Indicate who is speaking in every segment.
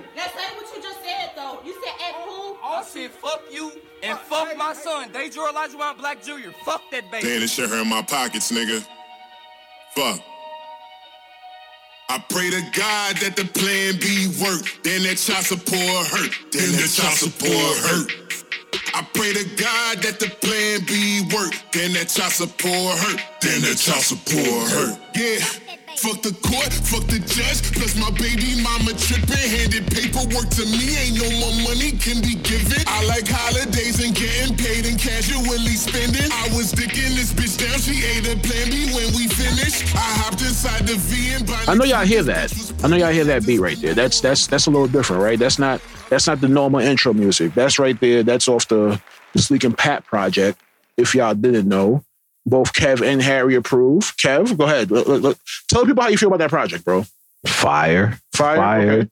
Speaker 1: good.
Speaker 2: Now say what you just said though. You said at who?
Speaker 3: Oh, I said fuck you and fuck my son, Deidre Elijah Black Jr. Fuck that baby.
Speaker 4: Damn, this shit hurt my pockets, nigga. Fuck. I pray to God that the plan B work. Then that child support hurt. Then that child support hurt. I pray to God that the plan B work. Then that child support hurt. Then that child support hurt. Yeah. Fuck the court, fuck the judge, plus my baby mama tripping. Handed paperwork to me, ain't no more money can be given. I like holidays and getting paid and casually spending. I was dicking this bitch down, she ate a plan B when we finished. I hopped inside the V and
Speaker 1: I know y'all hear that. I know y'all hear that beat right there. That's that's that's a little different, right? That's not that's not the normal intro music. That's right there. That's off the, the Sleek and Pap project. If y'all didn't know, both Kev and Harry approve. Kev, go ahead. Look, look, look. Tell people how you feel about that project, bro.
Speaker 5: Fire.
Speaker 1: Fire.
Speaker 5: Fire.
Speaker 1: Okay.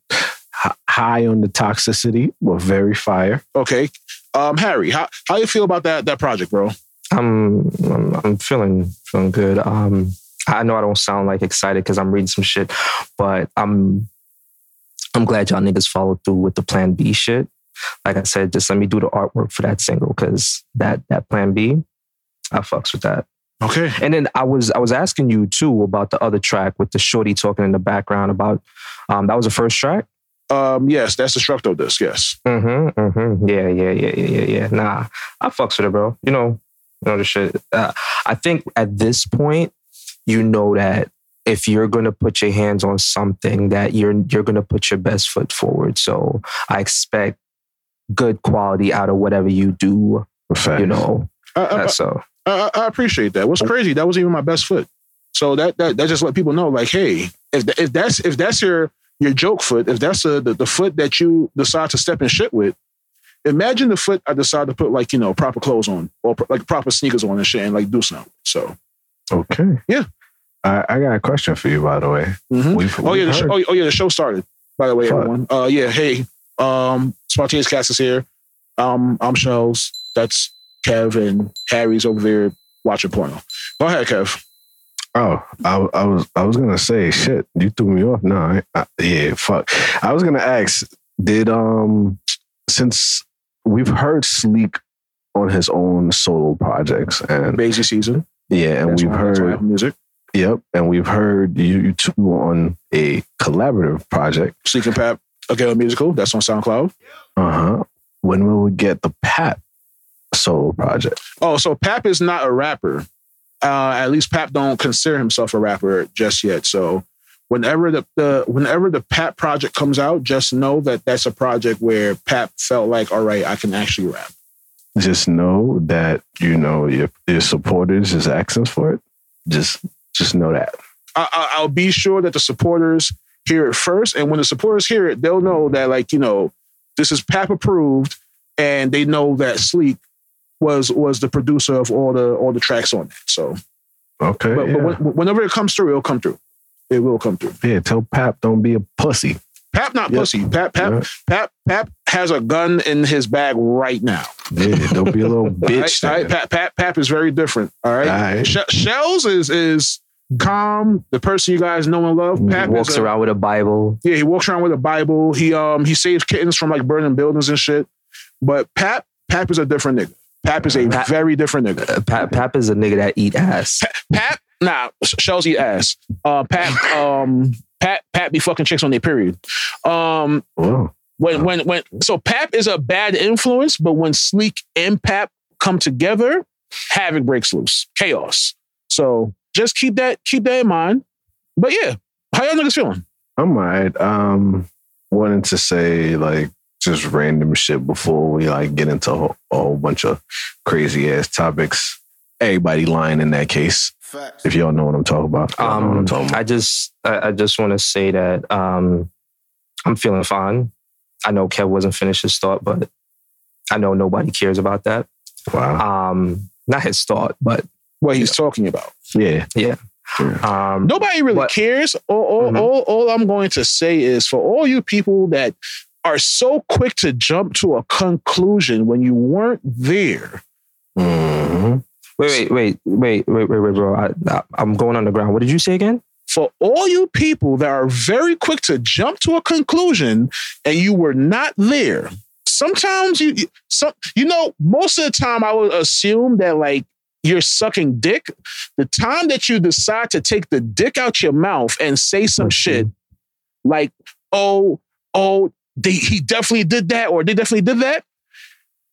Speaker 5: H- high on the toxicity, but very fire.
Speaker 1: okay. Um, Harry, how how you feel about that that project, bro?
Speaker 6: I'm I'm, I'm feeling feeling good. Um, I know I don't sound like excited because I'm reading some shit, but I'm I'm glad y'all niggas followed through with the Plan B shit. Like I said, just let me do the artwork for that single because that that Plan B, I fucks with that.
Speaker 1: Okay.
Speaker 6: And then I was I was asking you too about the other track with the shorty talking in the background about um that was the first track.
Speaker 1: Um, yes, that's the Structo disc. Yes.
Speaker 6: Mm-hmm. Mm-hmm. Yeah, yeah, yeah, yeah, yeah, yeah. Nah, I fucks with it, bro. You know, you know the shit. Uh, I think at this point, you know that if you're gonna put your hands on something, that you're you're gonna put your best foot forward. So I expect good quality out of whatever you do.
Speaker 5: Facts.
Speaker 6: You know,
Speaker 1: I,
Speaker 6: so.
Speaker 1: I, I appreciate that. What's crazy? That was even my best foot. So that that that just let people know, like, hey, if if that's if that's your your joke foot, if that's a, the the foot that you decide to step in shit with, imagine the foot I decide to put like you know proper clothes on or pro- like proper sneakers on and shit and like do something. So
Speaker 5: Okay.
Speaker 1: Yeah.
Speaker 5: I, I got a question for you, by the way.
Speaker 1: mhm.
Speaker 5: We've,
Speaker 1: oh yeah,
Speaker 5: we've
Speaker 1: the show, oh, oh yeah, the show started. By the way,
Speaker 5: Fuck.
Speaker 1: everyone. Uh, yeah, hey, um, spontaneous cast is here. Um, I'm Shells. That's Kev and Harry's over there watching porno. Go ahead, Kev.
Speaker 5: Oh, I, I was I was gonna say shit. You threw me off. No, I, I, yeah, fuck. I was gonna ask. Did um since we've heard Sleek on his own solo projects and
Speaker 1: Basie season.
Speaker 5: yeah, and
Speaker 1: That's
Speaker 5: we've
Speaker 1: why- that's why I
Speaker 5: heard
Speaker 1: music.
Speaker 5: yep, and we've heard you, you two on a collaborative project.
Speaker 1: Sleek and Pap, a musical. That's on SoundCloud.
Speaker 5: Uh huh. When will we get the Pap solo project?
Speaker 1: Oh, so Pap is not a rapper. Uh, at least Pap don't consider himself a rapper just yet. So whenever the, the whenever the Pap project comes out, just know that that's a project where Pap felt like, all right, I can actually rap.
Speaker 5: Just know that you know your your supporters is asking for it. Just just know that.
Speaker 1: I, I, I'll be sure that the supporters hear it first, and when the supporters hear it, they'll know that like you know this is Pap approved, and they know that Sleek was was the producer of all the all the tracks on that. So,
Speaker 5: Okay.
Speaker 1: but,
Speaker 5: yeah.
Speaker 1: but when, whenever it comes through, it'll come through. It will come through.
Speaker 5: yeah, tell Pap don't be a pussy.
Speaker 1: Pap not
Speaker 5: Yep.
Speaker 1: pussy. Pap Pap
Speaker 5: Yeah.
Speaker 1: Pap Pap has a gun in his bag right now.
Speaker 5: Yeah, don't be a little bitch.
Speaker 1: right? All right? Pap, Pap Pap is very different. All right.
Speaker 5: All right.
Speaker 1: Sh- Shells is is calm. The person you guys know and love.
Speaker 6: He
Speaker 1: Pap
Speaker 6: walks
Speaker 1: a-
Speaker 6: around with a Bible.
Speaker 1: Yeah, he walks around with a Bible. He um he saves kittens from like burning buildings and shit. But Pap Pap is a different nigga. Pap is a
Speaker 6: Pap-
Speaker 1: very different nigga.
Speaker 6: Uh, Pap, Pap is a nigga that eat ass.
Speaker 1: Pap, nah, Shells eat ass. Uh, Pap, um, Pat, Pat be fucking chicks on their period. Um,
Speaker 5: Whoa.
Speaker 1: when when when so Pap is a bad influence, but when Sleek and Pap come together, havoc breaks loose, chaos. So just keep that keep that in mind. But yeah, how y'all niggas feeling?
Speaker 5: I'm alright. Um, wanted to say like just random shit before we like get into a whole, a whole bunch of crazy ass topics. Everybody lying in that case. If y'all know what I'm talking about. Y'all know what I'm
Speaker 6: Um,
Speaker 5: talking about.
Speaker 6: I just I, I just want to say that um, I'm feeling fine. I know Kev wasn't finished his thought, but I know nobody cares about that.
Speaker 5: Wow.
Speaker 6: Um, not his thought, but
Speaker 1: What he's talking about.
Speaker 5: Yeah.
Speaker 6: Yeah um,
Speaker 1: Nobody really
Speaker 6: But-
Speaker 1: cares. All, all,
Speaker 6: Mhm.
Speaker 1: all, all I'm going to say is for all you people that are so quick to jump to a conclusion when you weren't there.
Speaker 5: Mhm.
Speaker 6: wait, wait, wait, wait, wait, wait, wait, bro. I, I, I'm going underground. What did you say again?
Speaker 1: for all you people that are very quick to jump to a conclusion and you were not there. Sometimes you, you- some, you know, most of the time I would assume that like you're sucking dick. The time that you decide to take the dick out your mouth and say some shit like, oh, oh, they, he definitely did that or they definitely did that.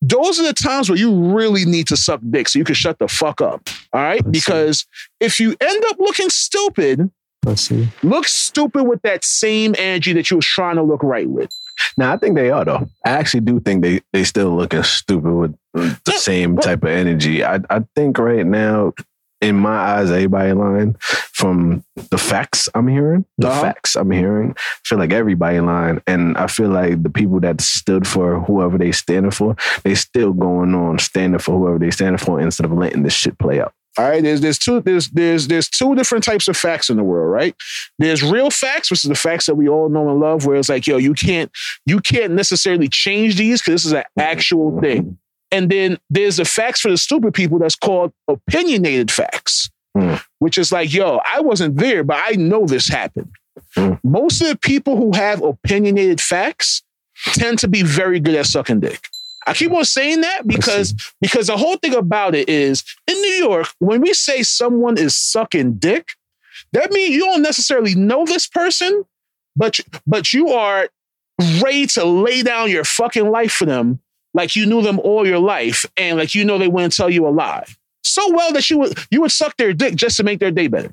Speaker 1: Those are the times where you really need to suck dick so you can shut the fuck up. All right.
Speaker 6: see.
Speaker 1: Because if you end up looking stupid,
Speaker 6: Let's see.
Speaker 1: look stupid with that same energy that you was trying to look right with.
Speaker 5: Now I think they are though. I actually do think they they still looking stupid with the same type of energy. I I think right now, in my eyes, everybody lying from the facts I'm hearing. The
Speaker 1: Uh-huh.
Speaker 5: facts I'm hearing. I feel like everybody lying, and I feel like the people that stood for whoever they standing for, they still going on standing for whoever they standing for instead of letting this shit play out.
Speaker 1: All right, there's there's two there's there's there's two different types of facts in the world, right? There's real facts, which is the facts that we all know and love, where it's like, yo, you can't you can't necessarily change these because this is an actual thing. And then there's the facts for the stupid people that's called opinionated facts,
Speaker 5: Hmm.
Speaker 1: which is like, yo, I wasn't there, but I know this happened.
Speaker 5: Hmm.
Speaker 1: Most of the people who have opinionated facts tend to be very good at sucking dick. I keep on saying that because because the whole thing about it is in New York, when we say someone is sucking dick, that means you don't necessarily know this person, but but you are ready to lay down your fucking life for them like you knew them all your life and like you know they wouldn't tell you a lie. So well that you would you would suck their dick just to make their day better.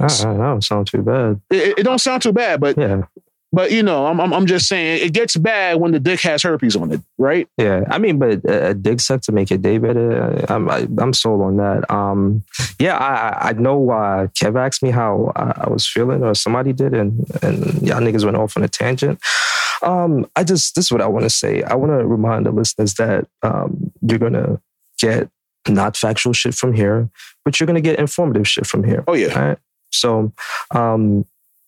Speaker 6: Ah, that don't sound too bad.
Speaker 1: It, it don't sound too bad, but
Speaker 6: Yeah.
Speaker 1: But you know, I'm, I'm I'm just saying it gets bad when the dick has herpes on it, right?
Speaker 6: Yeah, I mean, but a a dick suck to make your day better. I'm I, I'm sold on that. Um, yeah, I I- I know. Uh, Kev asked me how I, I was feeling, or somebody did, and and y'all niggas went off on a tangent. Um, I just this is what I want to say. I want to remind the listeners that um, you're gonna get not factual shit from here, but you're gonna get informative shit from here.
Speaker 1: Oh yeah.
Speaker 6: Right. So, um,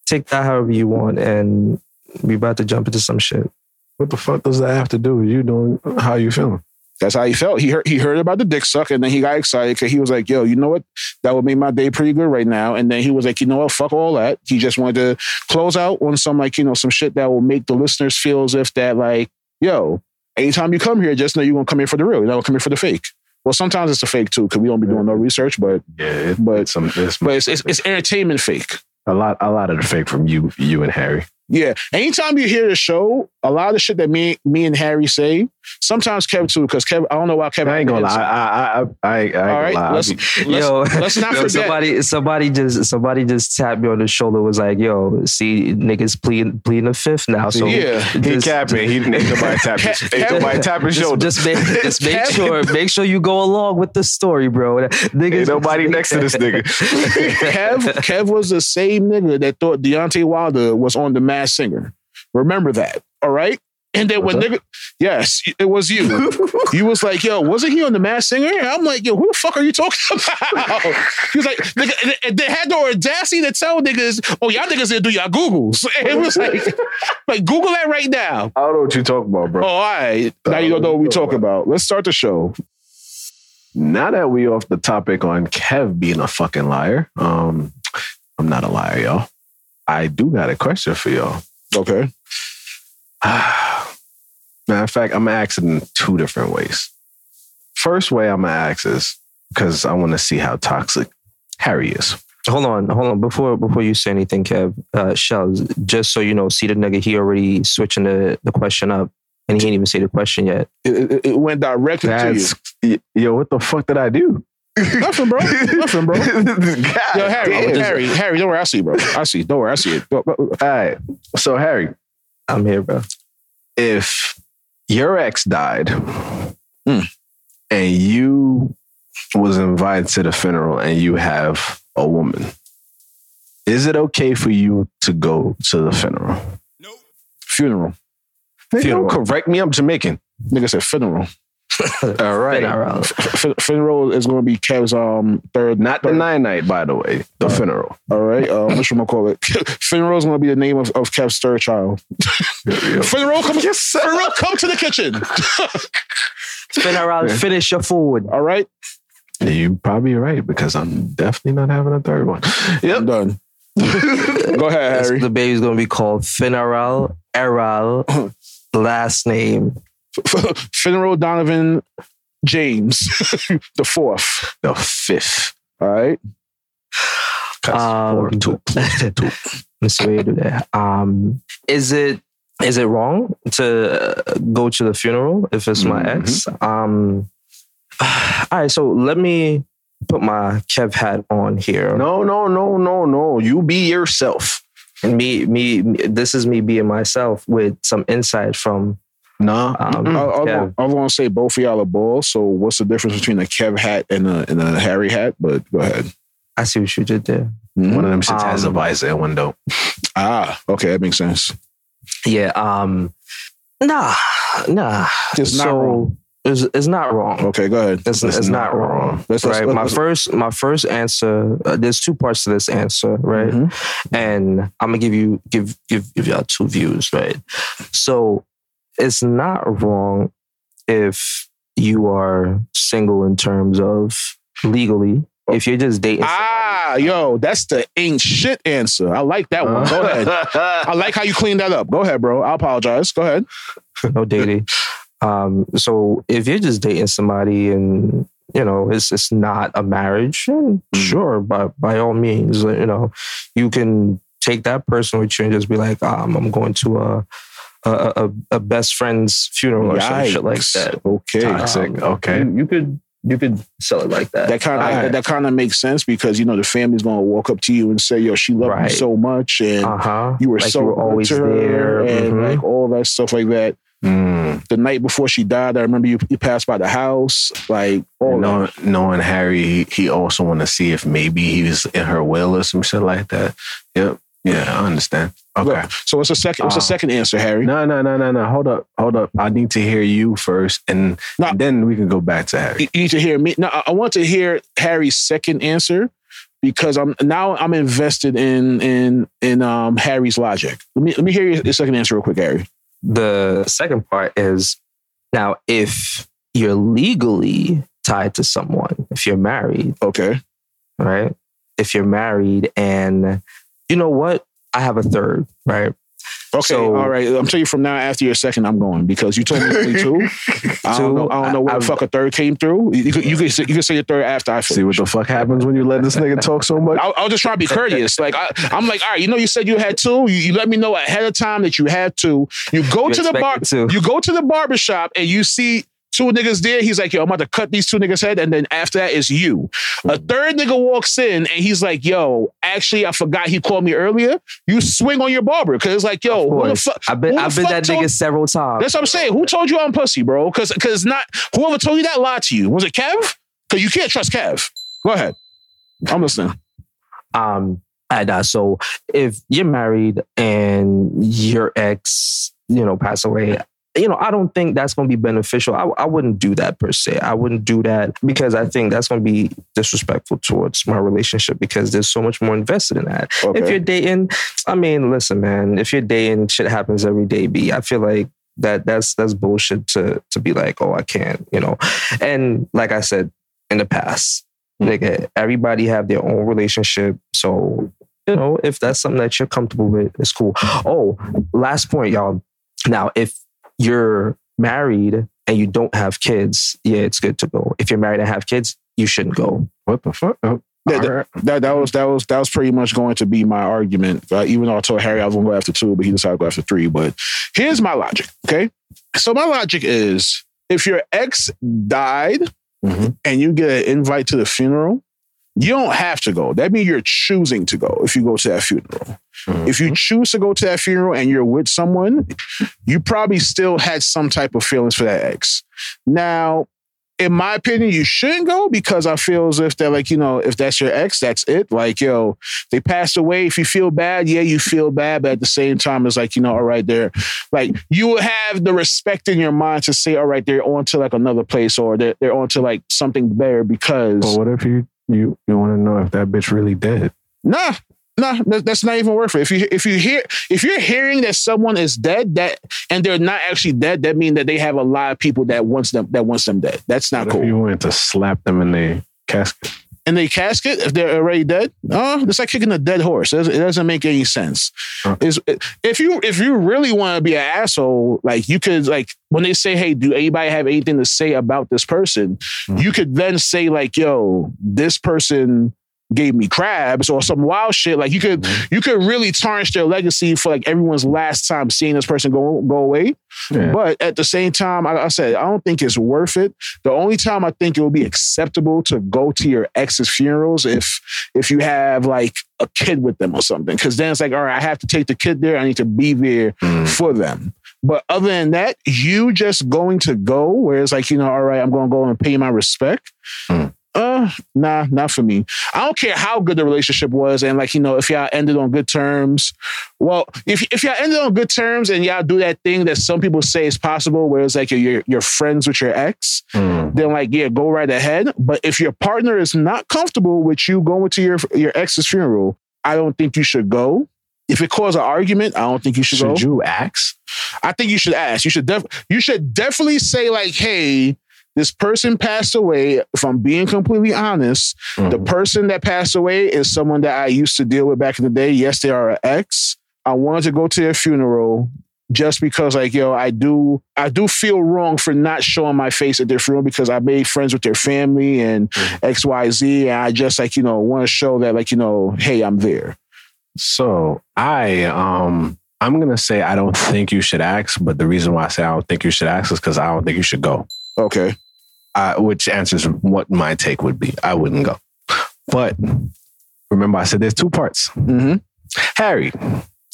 Speaker 6: take that however you want, and we about to jump into some shit.
Speaker 5: What the fuck does that have to do with you doing how you feeling?
Speaker 1: That's how he felt. He heard he heard about the dick suck, and then he got excited because he was like, "Yo, you know what? That would make my day pretty good right now." And then he was like, "You know what? Fuck all that." He just wanted to close out on some like you know some shit that will make the listeners feel as if that like, yo, anytime you come here, just know you're gonna come here for the real. You're not gonna come here for the fake. Well, sometimes it's the fake too because we don't be doing no research, but
Speaker 5: Yeah, it,
Speaker 1: But-
Speaker 5: it's some it's,
Speaker 1: but it's it's, it's entertainment fake.
Speaker 5: A lot a lot of the fake from you you and Harry.
Speaker 1: Yeah. Anytime you hear the show, a lot of the shit that me me and Harry say, sometimes Kev too, because Kev, I don't know why Kevin.
Speaker 5: I ain't gonna lie. I I I I, I ain't
Speaker 1: All
Speaker 5: gonna lie.
Speaker 1: let's, let's,
Speaker 6: yo,
Speaker 1: let's not
Speaker 6: yo,
Speaker 1: forget.
Speaker 6: somebody somebody just somebody just tapped me on the shoulder was like, yo, see niggas pleading pleading the fifth now. So
Speaker 1: Yeah.
Speaker 5: he
Speaker 6: just,
Speaker 5: capping. He ain't nobody tap his, ain't nobody tap his shoulder.
Speaker 6: just make just make sure make sure you go along with the story, bro. Niggas,
Speaker 5: Ain't nobody next to this nigga.
Speaker 1: Kev, Kev was the same nigga that thought Deontay Wilder was on The Masked Singer. Remember that, all right? And then when
Speaker 5: Was
Speaker 1: nigga, yes, it was you. you was like, yo, wasn't he on The Masked Singer? And I'm like, yo, who the fuck are you talking about? he was like, nigga, they had the audacity to tell niggas, oh, y'all niggas didn't do y'all Googles. And it was like, like Google that right now.
Speaker 5: I don't know what you're talking about, bro.
Speaker 1: Oh, all right. Now you don't know what we talking about. Let's start the show.
Speaker 5: Now that we off the topic on Kev being a fucking liar, um, I'm not a liar, y'all. I do got a question for y'all.
Speaker 1: Okay.
Speaker 5: Matter of fact, I'm gonna ask it in two different ways. First way I'm gonna ask is because I want to see how toxic Harry is.
Speaker 6: Hold on, hold on. Before before you say anything, Kev, uh, Shells, just so you know, see the nigga, he already switching the, the question up, and he ain't even say the question yet.
Speaker 1: It, it, it went directly to you.
Speaker 5: Y- yo, what the fuck did I do?
Speaker 1: Nothing, bro. Nothing, bro.
Speaker 5: God
Speaker 1: Yo, Harry,
Speaker 5: damn.
Speaker 1: Harry, Harry, don't worry. I see, you, bro. I see. Don't worry. I see it. Go- go-
Speaker 5: All right. So Harry,
Speaker 6: I'm here, bro.
Speaker 5: if your ex died
Speaker 1: Hmm.
Speaker 5: and you was invited to the funeral and you have a woman, is it okay for you to go to the funeral? No.
Speaker 1: Funeral.
Speaker 5: Nigga,
Speaker 1: Funeral.
Speaker 5: Don't correct me. I'm Jamaican.
Speaker 1: Nigga said funeral.
Speaker 5: All right.
Speaker 6: Funeral.
Speaker 1: F- funeral is going to be Kev's um third.
Speaker 5: Not the
Speaker 1: third-
Speaker 5: nine night, by the way. The funeral.
Speaker 1: All right. Um, what should I call it? funeral is going to be the name of, of Kev's third child. funeral, come.
Speaker 5: Yes, sir.
Speaker 1: Funeral, come to the kitchen.
Speaker 6: Spin around, finish your food.
Speaker 1: All right.
Speaker 5: You probably right because I'm definitely not having a third one.
Speaker 1: I'm done. Go ahead, Harry.
Speaker 6: The baby's gonna be called Finneral Eral. Last name.
Speaker 1: Funeral Donovan James, the fourth.
Speaker 5: The fifth.
Speaker 1: All right.
Speaker 6: Um, Let's see what you do there. Um, is it is it wrong to go to the funeral if it's my ex? Um, all right, so let me put my Kev hat on here.
Speaker 5: No, no, no, no, no. You be yourself.
Speaker 6: And me, me, me- this is me being myself with some insight from
Speaker 5: Nah.
Speaker 6: um,
Speaker 1: I, I, was
Speaker 6: Kev.
Speaker 1: gonna- I was going to say both of y'all are balls. So what's the difference between a Kev hat and a, and a Harry hat? But go ahead.
Speaker 6: I see what you did there.
Speaker 5: One of them shits has a
Speaker 6: Um,
Speaker 5: visor window.
Speaker 1: Ah, okay, that makes sense.
Speaker 6: Yeah. Um. Nah. Nah.
Speaker 1: It's not
Speaker 6: so
Speaker 1: wrong.
Speaker 6: It's, it's not wrong.
Speaker 1: Okay, go ahead.
Speaker 6: It's, it's, not wrong.
Speaker 1: Let's- let's-
Speaker 6: right.
Speaker 1: let's-
Speaker 6: my
Speaker 1: let's-
Speaker 6: first my first answer. Uh, there's two parts to this answer, right?
Speaker 1: Mhm.
Speaker 6: And I'm gonna give you give give give y'all two views, right? So it's not wrong if you are single in terms of legally. If you're just dating,
Speaker 1: Ah, yo, that's the ain't shit answer. I like that one. Go ahead. I like how you cleaned that up. Go ahead, bro. I apologize. Go ahead.
Speaker 6: no dating. Um, so if you're just dating somebody and you know it's it's not a marriage, then sure, but by all means, you know, you can take that person with you and just be like, um, I'm going to a a, a, a best friend's funeral or some shit like that.
Speaker 1: Okay.
Speaker 5: Toxic.
Speaker 6: Um,
Speaker 5: Okay.
Speaker 6: you, you could you could sell it like that.
Speaker 1: That kind of
Speaker 6: Alright.
Speaker 1: that kind of makes sense because you know the family's gonna walk up to you and say, "Yo, she loved
Speaker 6: Right.
Speaker 1: you so much, and
Speaker 6: uh-huh.
Speaker 1: you were
Speaker 6: Like
Speaker 1: so
Speaker 6: you were
Speaker 1: good
Speaker 6: always
Speaker 1: to her,"
Speaker 6: there.
Speaker 1: and
Speaker 6: Mhm.
Speaker 1: like all that stuff like that.
Speaker 5: Mm.
Speaker 1: The night before she died, I remember you you passed by the house, like all
Speaker 5: And
Speaker 1: that.
Speaker 5: knowing, knowing Harry, he, he also want to see if maybe he was in her will or some shit like that. Yep. Yeah, I understand. Okay.
Speaker 1: Look, so what's the second? What's the
Speaker 5: Uh,
Speaker 1: second answer, Harry?
Speaker 5: No, no, no, no, no. Hold up, hold up. I need to hear you first, and
Speaker 1: No.
Speaker 5: then we can go back to Harry.
Speaker 1: You you need to hear me. No, I- I want to hear Harry's second answer because I'm now I'm invested in in in um Harry's logic. Let me let me hear your, your second answer real quick, Harry.
Speaker 6: the second part is now if you're legally tied to someone, if you're married,
Speaker 1: Okay.
Speaker 6: right? If you're married and you know what? I have a third, right?
Speaker 1: Okay,
Speaker 6: So-
Speaker 1: all right. I'm telling you from now after your second, I'm going because you told me only two. I don't know. I don't know where
Speaker 6: I-
Speaker 1: the fuck a third came through. You, could, you, could say, you could say your third after I
Speaker 5: See what the fuck happens when you let this nigga talk so much.
Speaker 1: I, I was just trying to be courteous. Like I, I'm like, all right, you know, you said you had two. You, you let me know ahead of time that you had two. You go
Speaker 6: You
Speaker 1: to the bar.
Speaker 6: to.
Speaker 1: You go to the barber shop and you see two niggas there. He's like, yo, I'm about to cut these two niggas head, and then after that is you. A third nigga walks in and he's like, yo, actually, I forgot he called me earlier. You swing on your barber because it's like, yo, who the fuck?
Speaker 6: I've been I've been that
Speaker 1: told-
Speaker 6: nigga several times.
Speaker 1: That's what I'm saying. Who told you I'm pussy, bro? Because because not whoever told you that lied to you. Was it Kev? Because you can't trust Kev. Go ahead. I'm listening.
Speaker 6: Um, and uh, so if you're married and your ex, you know, pass away, you know, I don't think that's going to be beneficial. I, I wouldn't do that per se. I wouldn't do that because I think that's going to be disrespectful towards my relationship because there's so much more invested in that.
Speaker 1: Okay.
Speaker 6: If you're dating, I mean, listen, man, if you're dating, shit happens every day. B, I feel like that that's that's bullshit to to be like, oh, I can't, you know. And like I said in the past, hmm. nigga, everybody have their own relationship. So, you know, if that's something that you're comfortable with, it's cool. Oh, last point, y'all. Now, if you're married and you don't have kids, yeah, it's good to go. If you're married and have kids, you shouldn't go.
Speaker 5: What the fuck? Oh,
Speaker 1: Yeah, that-
Speaker 5: right.
Speaker 1: That that was that was that was pretty much going to be my argument. Uh, even though I told Harry I was going to go after two, but he decided to go after three. But here's my logic. Okay, so my logic is if your ex died
Speaker 5: Mhm.
Speaker 1: and you get an invite to the funeral, you don't have to go. That means you're choosing to go if you go to that funeral.
Speaker 5: Mhm.
Speaker 1: If you choose to go to that funeral and you're with someone, you probably still had some type of feelings for that ex. Now, in my opinion, you shouldn't go because I feel as if they're like, you know, if that's your ex, that's it. Like, yo, they passed away. If you feel bad, yeah, you feel bad. But at the same time, it's like, you know, all right, they're like, you will have the respect in your mind to say, all right, they're on to like another place or they're, they're on to like something better because.
Speaker 5: But what if you you you want to know if that bitch really dead?
Speaker 1: Nah, nah, that, that's not even worth it. If you if you hear if you're hearing that someone is dead, that and they're not actually dead, that means that they have a lot of people that wants them that wants them dead. That's not
Speaker 5: What
Speaker 1: cool.
Speaker 5: you wanted to slap them in the casket?
Speaker 1: In the casket if they're already dead, uh, it's like kicking a dead horse. It doesn't, make any sense.
Speaker 5: Huh.
Speaker 1: Is if you if you really want to be an asshole, like you could like when they say, "Hey, do anybody have anything to say about this person?"
Speaker 5: Mhm.
Speaker 1: You could then say like, "Yo, this person." Gave me crabs or some wild shit. Like you could, you could really tarnish their legacy for like everyone's last time seeing this person go go away.
Speaker 5: Yeah.
Speaker 1: But at the same time, like I said, I don't think it's worth it. The only time I think it will be acceptable to go to your ex's funerals if if you have like a kid with them or something. Cause then it's like, all right, I have to take the kid there. I need to be there
Speaker 5: Mm.
Speaker 1: for them. But other than that, you just going to go where it's like, you know, all right, I'm gonna go and pay my respect.
Speaker 5: Mm.
Speaker 1: Uh, nah, not for me. I don't care how good the relationship was, and like you know, if y'all ended on good terms, well, if if y'all ended on good terms and y'all do that thing that some people say is possible, where it's like you're you're, you're friends with your ex,
Speaker 5: Mm.
Speaker 1: then like yeah, go right ahead. But if your partner is not comfortable with you going to your your ex's funeral, I don't think you should go. If it causes an argument, I don't think you should, go.
Speaker 5: Should you ask?
Speaker 1: I think you should ask. You should def- you should definitely say like, hey, this person passed away. If I'm being completely honest, the
Speaker 5: Mhm.
Speaker 1: person that passed away is someone that I used to deal with back in the day. Yes, they are an ex. I wanted to go to their funeral just because, like, yo, I do, I do feel wrong for not showing my face at their funeral because I made friends with their family and X, Y, Z, and I just like, you know, want to show that, like, you know, hey, I'm there.
Speaker 5: So I um I'm gonna say I don't think you should ask, but the reason why I say I don't think you should ask is because I don't think you should go.
Speaker 1: Okay.
Speaker 5: I, which answers what my take would be. I wouldn't go. But remember, I said there's two parts.
Speaker 1: Mm-hmm.
Speaker 5: Harry,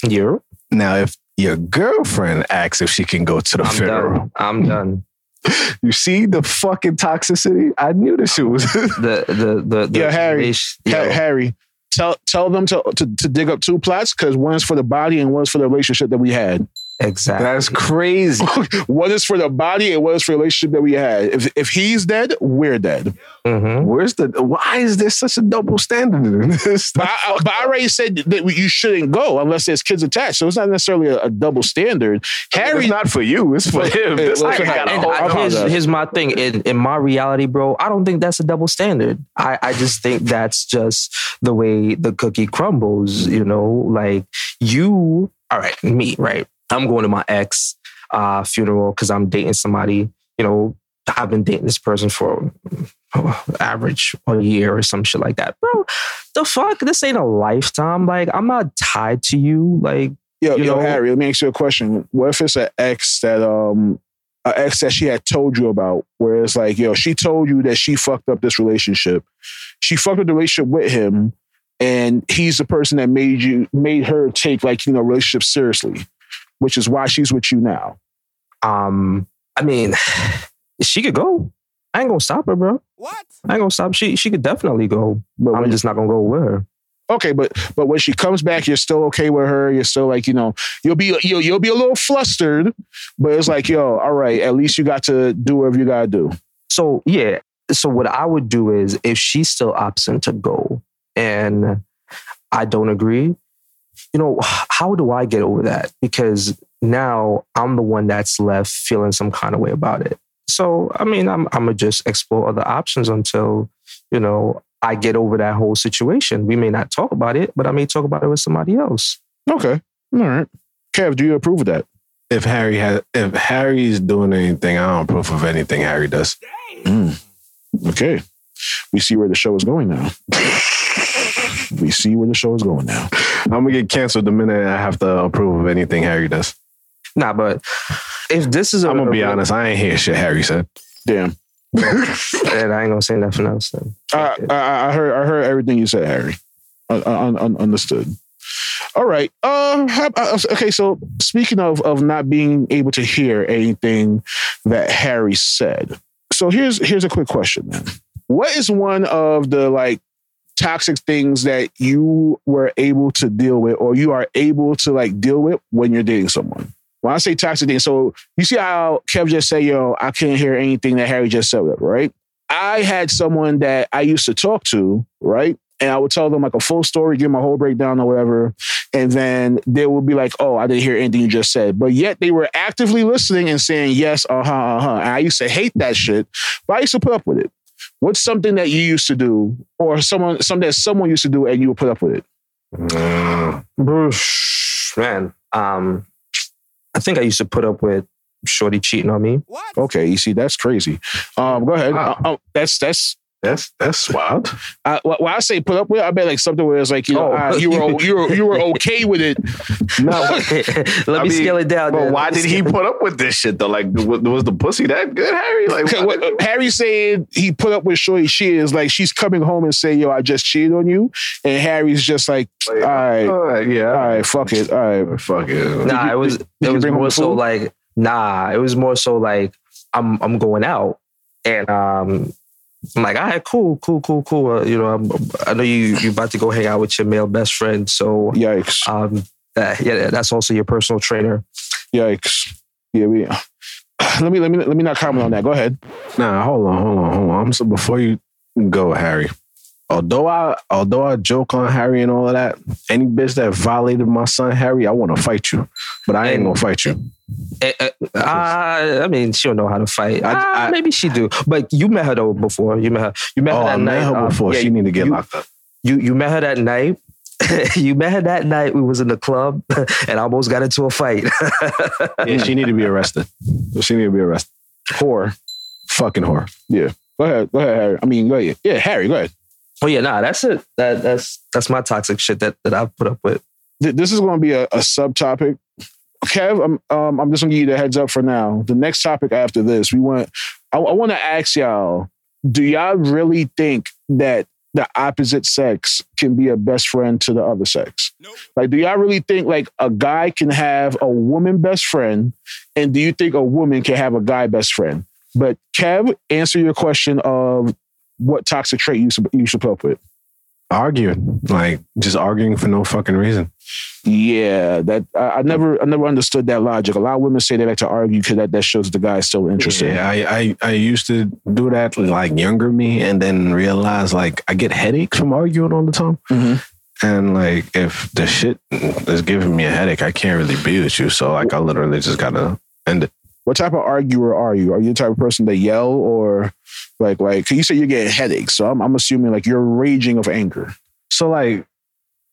Speaker 6: You're
Speaker 5: now if your girlfriend asks if she can go to the
Speaker 6: I'm
Speaker 5: funeral,
Speaker 6: done. I'm done.
Speaker 5: you see the fucking toxicity. I knew this shit was.
Speaker 6: The the the, the
Speaker 1: Yeah, Harry.
Speaker 6: yo,
Speaker 1: Harry, tell tell them to, to to dig up two plots because one's for the body and one's for the relationship that we had.
Speaker 6: Exactly.
Speaker 5: That's crazy.
Speaker 1: what is for the body and what is for the relationship that we had. If if he's dead, we're dead.
Speaker 6: Mhm.
Speaker 5: Where's the? Why is there such a double standard in this?
Speaker 1: But I, but I already said that you shouldn't go unless there's kids attached. So it's not necessarily a, a double standard. Harry,
Speaker 5: it's not for you. It's for him. This
Speaker 1: well,
Speaker 5: nigga got a
Speaker 6: And.
Speaker 1: I
Speaker 6: I, here's, here's my thing. In, in my reality, bro, I don't think that's a double standard. I, I just think that's just the way the cookie crumbles, you know? Like you, all right, me, right? I'm going to my ex uh, funeral because I'm dating somebody, you know, I've been dating this person for oh, average a year or some shit like that. Bro, the fuck? This ain't a lifetime. Like, I'm not tied to you. Like,
Speaker 1: yo,
Speaker 6: you
Speaker 1: yo,
Speaker 6: know-
Speaker 1: Harry, let me ask you a question. What if it's an ex that um an ex that she had told you about, where it's like, yo, she told you that she fucked up this relationship. She fucked up the relationship with him, and he's the person that made you made her take like, you know, relationship seriously, which is why she's with you now.
Speaker 6: um, I mean, she could go. I ain't gonna stop her, bro.
Speaker 3: What?
Speaker 6: I ain't gonna stop. She she could definitely go.
Speaker 1: But
Speaker 6: I'm just not gonna go with her.
Speaker 1: okay, but but when she comes back, you're still okay with her. You're still like, you know, you'll be you'll you'll be a little flustered, but it's like, yo, all right, at least you got to do whatever you gotta do.
Speaker 6: So yeah. So what I would do is if she still opts in to go and I don't agree, you know, how do I get over that? Because now I'm the one that's left feeling some kind of way about it. So I mean, I'm I'm gonna just explore other options until, you know, I get over that whole situation. We may not talk about it, but I may talk about it with somebody else.
Speaker 1: Okay. All right. Kev, do you approve of that?
Speaker 5: if Harry has, if Harry's doing anything, I don't approve of anything Harry does. Mm.
Speaker 1: Okay. We see where the show is going now. we see where the show is going now.
Speaker 5: I'm gonna get canceled the minute I have to approve of anything Harry does.
Speaker 6: Nah, but if this is a
Speaker 5: I'm gonna be honest. I ain't hear shit Harry said.
Speaker 1: Damn.
Speaker 6: and I ain't gonna say nothing else. Then.
Speaker 1: I, I, I heard I heard everything you said, Harry. I, I, I understood. All right. Uh, uh, okay. So speaking of of not being able to hear anything that Harry said, so here's here's a quick question then. What is one of the like toxic things that you were able to deal with, or you are able to like deal with when you're dating someone? When I say toxic thing, so you see how Kev just say, "Yo, I can't hear anything that Harry just said," right? I had someone that I used to talk to, right? And I would tell them like a full story, give them a whole breakdown or whatever. And then they would be like, oh, I didn't hear anything you just said. But yet they were actively listening and saying, yes, uh huh, uh huh. And I used to hate that shit, but I used to put up with it. What's something that you used to do, or someone something that someone used to do, and you would put up with it?
Speaker 5: Mm.
Speaker 6: Man, um, I think I used to put up with Shorty cheating on me.
Speaker 1: Okay, you see, that's crazy. Um, go ahead.
Speaker 5: Wow.
Speaker 1: Uh, uh, that's that's.
Speaker 5: That's that's wild.
Speaker 1: I, wh- when I say put up with, I bet like something where it's like you know
Speaker 6: Oh.
Speaker 1: uh, you were you were you were okay with it.
Speaker 5: No,
Speaker 6: Let
Speaker 5: I
Speaker 6: me
Speaker 5: mean,
Speaker 6: scale it down.
Speaker 5: but
Speaker 6: then.
Speaker 5: why did he
Speaker 6: it-
Speaker 5: put up with this shit though? Like, was was the pussy that good, Harry? Like,
Speaker 1: what,
Speaker 5: did-
Speaker 1: Harry said he put up with Shorty she is like she's coming home and say, "Yo, I just cheated on you," and Harry's just like, "All right, all
Speaker 5: All right, yeah,
Speaker 1: right, fuck it, all right."
Speaker 5: fuck it.
Speaker 6: Nah, it was
Speaker 1: did
Speaker 6: it was
Speaker 1: bring
Speaker 6: more so
Speaker 1: food?
Speaker 6: like nah. It was more so like I'm I'm going out and um I'm like all right, cool, cool, cool, cool. Uh, you know, I'm, I know you you about to go hang out with your male best friend, so
Speaker 1: Yikes!
Speaker 6: um uh, yeah, that's also your personal trainer.
Speaker 1: Yikes! Yeah, we. Let me let me let me not comment on that. Go ahead.
Speaker 5: Nah, hold on, hold on, hold on. I'm so before you go, Harry. Although I although I joke on Harry and all of that, any bitch that violated my son Harry, I want to fight you, but I ain't
Speaker 6: And-
Speaker 5: gonna fight you.
Speaker 6: Eh, uh, I mean, she don't know how to fight.
Speaker 5: I-
Speaker 6: Ah,
Speaker 5: I-
Speaker 6: maybe she do, but you met her though before. You met her. You met
Speaker 5: Oh,
Speaker 6: her that
Speaker 5: I
Speaker 6: night.
Speaker 5: met her
Speaker 6: um,
Speaker 5: before.
Speaker 6: yeah,
Speaker 5: she need to get
Speaker 6: you,
Speaker 5: locked up.
Speaker 6: You you met her that night. you met her that night. We was in the club and almost got into a fight.
Speaker 5: Yeah, she need to be arrested. She need to be arrested.
Speaker 1: Whore.
Speaker 5: Fucking whore. Yeah.
Speaker 1: Go ahead. Go ahead, Harry. I mean, go ahead. Yeah, Harry. Go ahead.
Speaker 6: Oh yeah, nah, that's it. That that's that's my toxic shit that that I've put up with.
Speaker 1: This is going to be a, a subtopic. Kev, I'm um, I'm just gonna give you the heads up for now. The next topic after this, we want. I, I want to ask y'all: Do y'all really think that the opposite sex can be a best friend to the other sex?
Speaker 4: Nope.
Speaker 1: Like, do y'all really think like a guy can have a woman best friend, and do you think a woman can have a guy best friend? But Kev, answer your question of what toxic trait you should you should put up with.
Speaker 5: Arguing. Like just arguing for no fucking reason.
Speaker 1: Yeah, that I, I never I never understood that logic. A lot of women say they like to argue because that, that shows the guy's still interested.
Speaker 5: Yeah, I, I I used to do that like younger me and then realize like I get headaches from arguing all the time.
Speaker 1: Mhm.
Speaker 5: And like if the shit is giving me a headache, I can't really be with you. So like I literally just gotta end it.
Speaker 1: What type of arguer are you? Are you the type of person that yell or like like you say you're getting headaches? So I'm I'm assuming like you're raging of anger.
Speaker 5: So like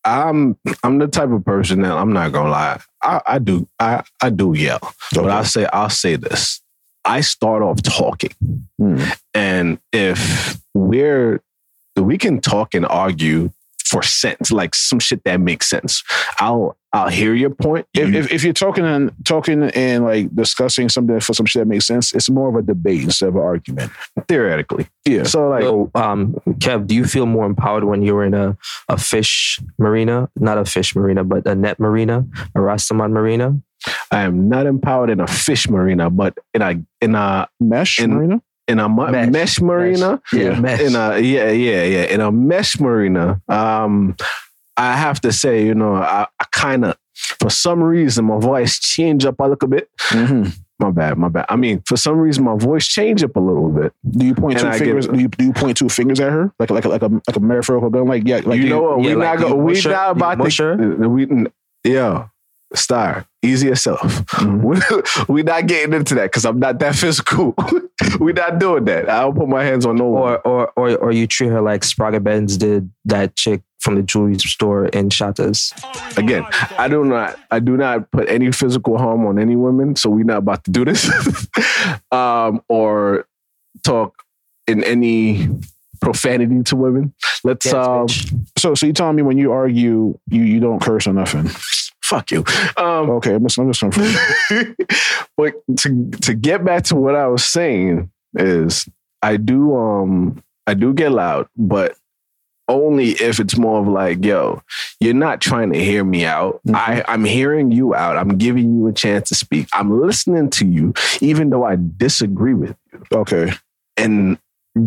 Speaker 5: I'm I'm the type of person that I'm not gonna lie. I, I do I, I do yell. But I say I'll say this. I start off talking.
Speaker 1: Hmm.
Speaker 5: And if we're we can talk and argue for sense, like some shit that makes sense. I'll I'll hear your point.
Speaker 1: If,
Speaker 5: You-
Speaker 1: if if you're talking and talking and like discussing something for some shit that makes sense, it's more of a debate instead of an argument.
Speaker 5: theoretically.
Speaker 1: Yeah.
Speaker 5: So like
Speaker 6: So, um, Kev, do you feel more empowered when you're in a, a fish marina? Not a fish marina, but a net marina, a Rastaman marina?
Speaker 5: I am not empowered in a fish marina, but in a in a
Speaker 1: Mesh,
Speaker 5: In-
Speaker 1: Marina?
Speaker 5: in a mu-
Speaker 6: Mesh.
Speaker 5: mesh, marina.
Speaker 6: Yeah, mesh.
Speaker 5: in a yeah yeah yeah in a mesh marina um i have to say you know i, I kind of for some reason my voice changed up a little bit
Speaker 1: Mhm.
Speaker 5: my bad my bad i mean for some reason my voice changed up a little bit
Speaker 1: Do you point
Speaker 5: And
Speaker 1: two
Speaker 5: I get-
Speaker 1: fingers? Do you, do you point two fingers at her like like a, like a like a metaphorical gun? Like yeah, like
Speaker 5: you know what
Speaker 6: yeah,
Speaker 5: we
Speaker 6: like
Speaker 5: not
Speaker 6: you
Speaker 5: go we
Speaker 6: mush
Speaker 5: not about
Speaker 6: mush her?
Speaker 5: to we yeah star easy yourself
Speaker 1: Mhm.
Speaker 5: we, we not getting into that because i'm not that physical We're not doing that i don't put my hands on no one
Speaker 6: Or, or or or you treat her like Spragga Benz did that chick from the jewelry store in Shottas.
Speaker 5: Again, I do not I do not put any physical harm on any women, so we're not about to do this. um, or talk in any profanity to women. Let's
Speaker 6: Yes,
Speaker 5: um.
Speaker 1: So so you telling me when you argue, you you don't curse or nothing?
Speaker 5: fuck you. Um
Speaker 1: Okay, I'm just, I'm just confused.
Speaker 5: but to to get back to what I was saying is I do um I do get loud, but only if it's more of like, yo, you're not trying to hear me out.
Speaker 1: Mhm.
Speaker 5: I, I'm hearing you out. I'm giving you a chance to speak. I'm listening to you, even though I disagree with you.
Speaker 1: Okay,
Speaker 5: And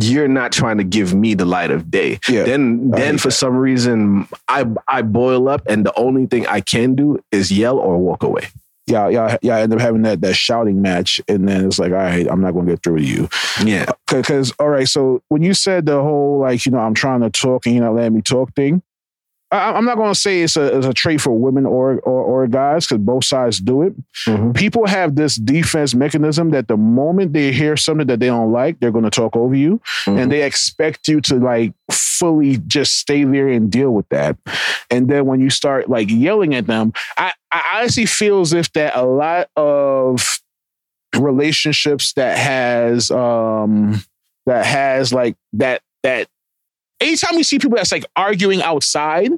Speaker 5: you're not trying to give me the light of day.
Speaker 1: yeah.
Speaker 5: Then then for
Speaker 1: that.
Speaker 5: some reason I I boil up and the only thing I can do is yell or walk away.
Speaker 1: Yeah, yeah, yeah. I end up having that that shouting match, and then it's like, all right, I'm not going to get through to you.
Speaker 5: Yeah.
Speaker 1: Because all right, so when you said the whole like, you know, I'm trying to talk and you're not letting me talk thing, I, I'm not going to say it's a, it's a trait for women or or, or guys because both sides do it.
Speaker 5: Mhm.
Speaker 1: People have this defense mechanism that the moment they hear something that they don't like, they're going to talk over you,
Speaker 5: Mhm.
Speaker 1: and they expect you to like fully just stay there and deal with that. And then when you start like yelling at them, I, I honestly feel as if that a lot of relationships that has um that has like that that anytime you see people that's like arguing outside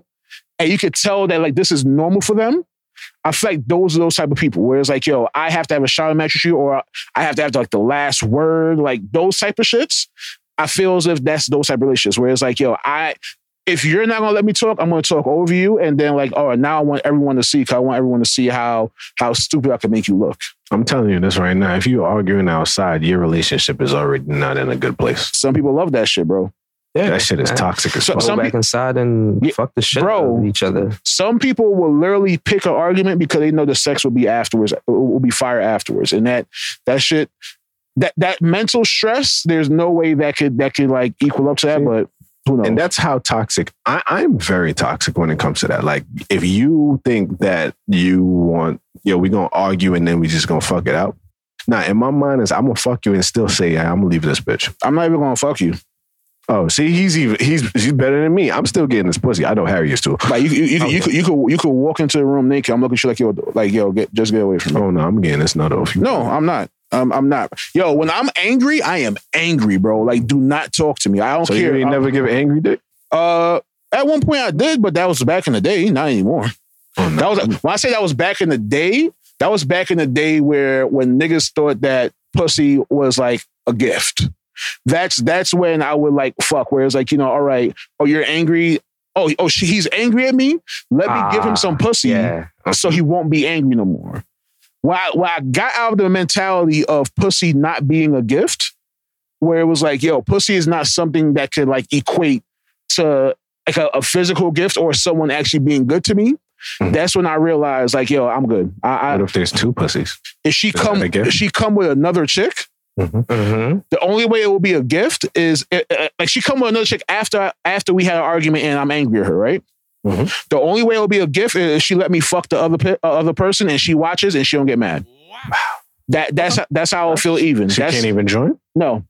Speaker 1: and you could tell that like this is normal for them i feel like those are those type of people where it's like yo i have to have a shouting match with you or i have to have like the last word like those type of shits. I feel as if that's those type of relationships where it's like yo i if you're not gonna let me talk, I'm gonna talk over you, and then like, oh, now I want everyone to see. Cause I want everyone to see how how stupid I can make you look.
Speaker 5: I'm telling you this right now. If you're arguing outside, your relationship is already not in a good place.
Speaker 1: Some people love that shit, bro.
Speaker 6: Yeah,
Speaker 5: That shit is
Speaker 6: man.
Speaker 5: toxic as
Speaker 1: So-
Speaker 5: fuck.
Speaker 6: Go
Speaker 1: some
Speaker 6: back
Speaker 1: peop-
Speaker 6: inside and
Speaker 1: Yeah,
Speaker 6: fuck the shit
Speaker 1: bro.
Speaker 6: out of each other.
Speaker 1: Some people will literally pick an argument because they know the sex will be afterwards, will be fire afterwards, and that that shit, that that mental stress. There's no way that could that could like equal up to that,
Speaker 5: See?
Speaker 1: but who knows?
Speaker 5: And that's how toxic I, I'm very toxic when it comes to that. Like if you think that you want, yo, we're gonna argue and then we just gonna fuck it out. Nah, in my mind is I'm gonna fuck you and still say, yeah, I'm gonna leave this bitch.
Speaker 1: I'm not even gonna fuck you.
Speaker 5: Oh, see, he's even he's he's better than me. I'm still getting this pussy. I know Harry used to.
Speaker 1: Like you, you, you, you, could you could you could walk into the room naked. I'm looking at you like yo, like yo, get just get away from me.
Speaker 5: Oh no, I'm getting this nut off you.
Speaker 1: No, I'm not. Um, I'm not. Yo, when I'm angry, I am angry, bro. Like, do not talk to me. I don't
Speaker 5: so
Speaker 1: care.
Speaker 5: you ain't
Speaker 1: I'm-
Speaker 5: never give an angry dick.
Speaker 1: Uh, at one point I did, but that was back in the day, not anymore.
Speaker 5: Oh, no.
Speaker 1: That was when I say that was back in the day. That was back in the day where when niggas thought that pussy was like a gift. That's that's when I would like fuck. Where it's like you know, all right, oh you're angry. Oh oh she, he's angry at me. Let me give him some
Speaker 6: Ah,
Speaker 1: pussy
Speaker 6: Yeah.
Speaker 1: so he won't be angry no more. When I, when I got out of the mentality of pussy not being a gift, where it was like, yo, pussy is not something that could like equate to like a, a physical gift or someone actually being good to me.
Speaker 5: Mhm.
Speaker 1: That's when I realized, like, yo, I'm good. I, I
Speaker 5: What if there's two pussies?
Speaker 1: if she
Speaker 5: that
Speaker 1: come, if she come with another chick,
Speaker 6: Mm-hmm.
Speaker 1: the only way it will be a gift is uh, like she come with another chick after after we had an argument and I'm angry at her, right?
Speaker 5: Mhm.
Speaker 1: The only way it will be a gift is she let me fuck the other pe- uh, other person and she watches and she don't get mad. Wow. That that's that's how I'll feel even.
Speaker 5: She
Speaker 1: That's,
Speaker 5: can't even join.
Speaker 1: no,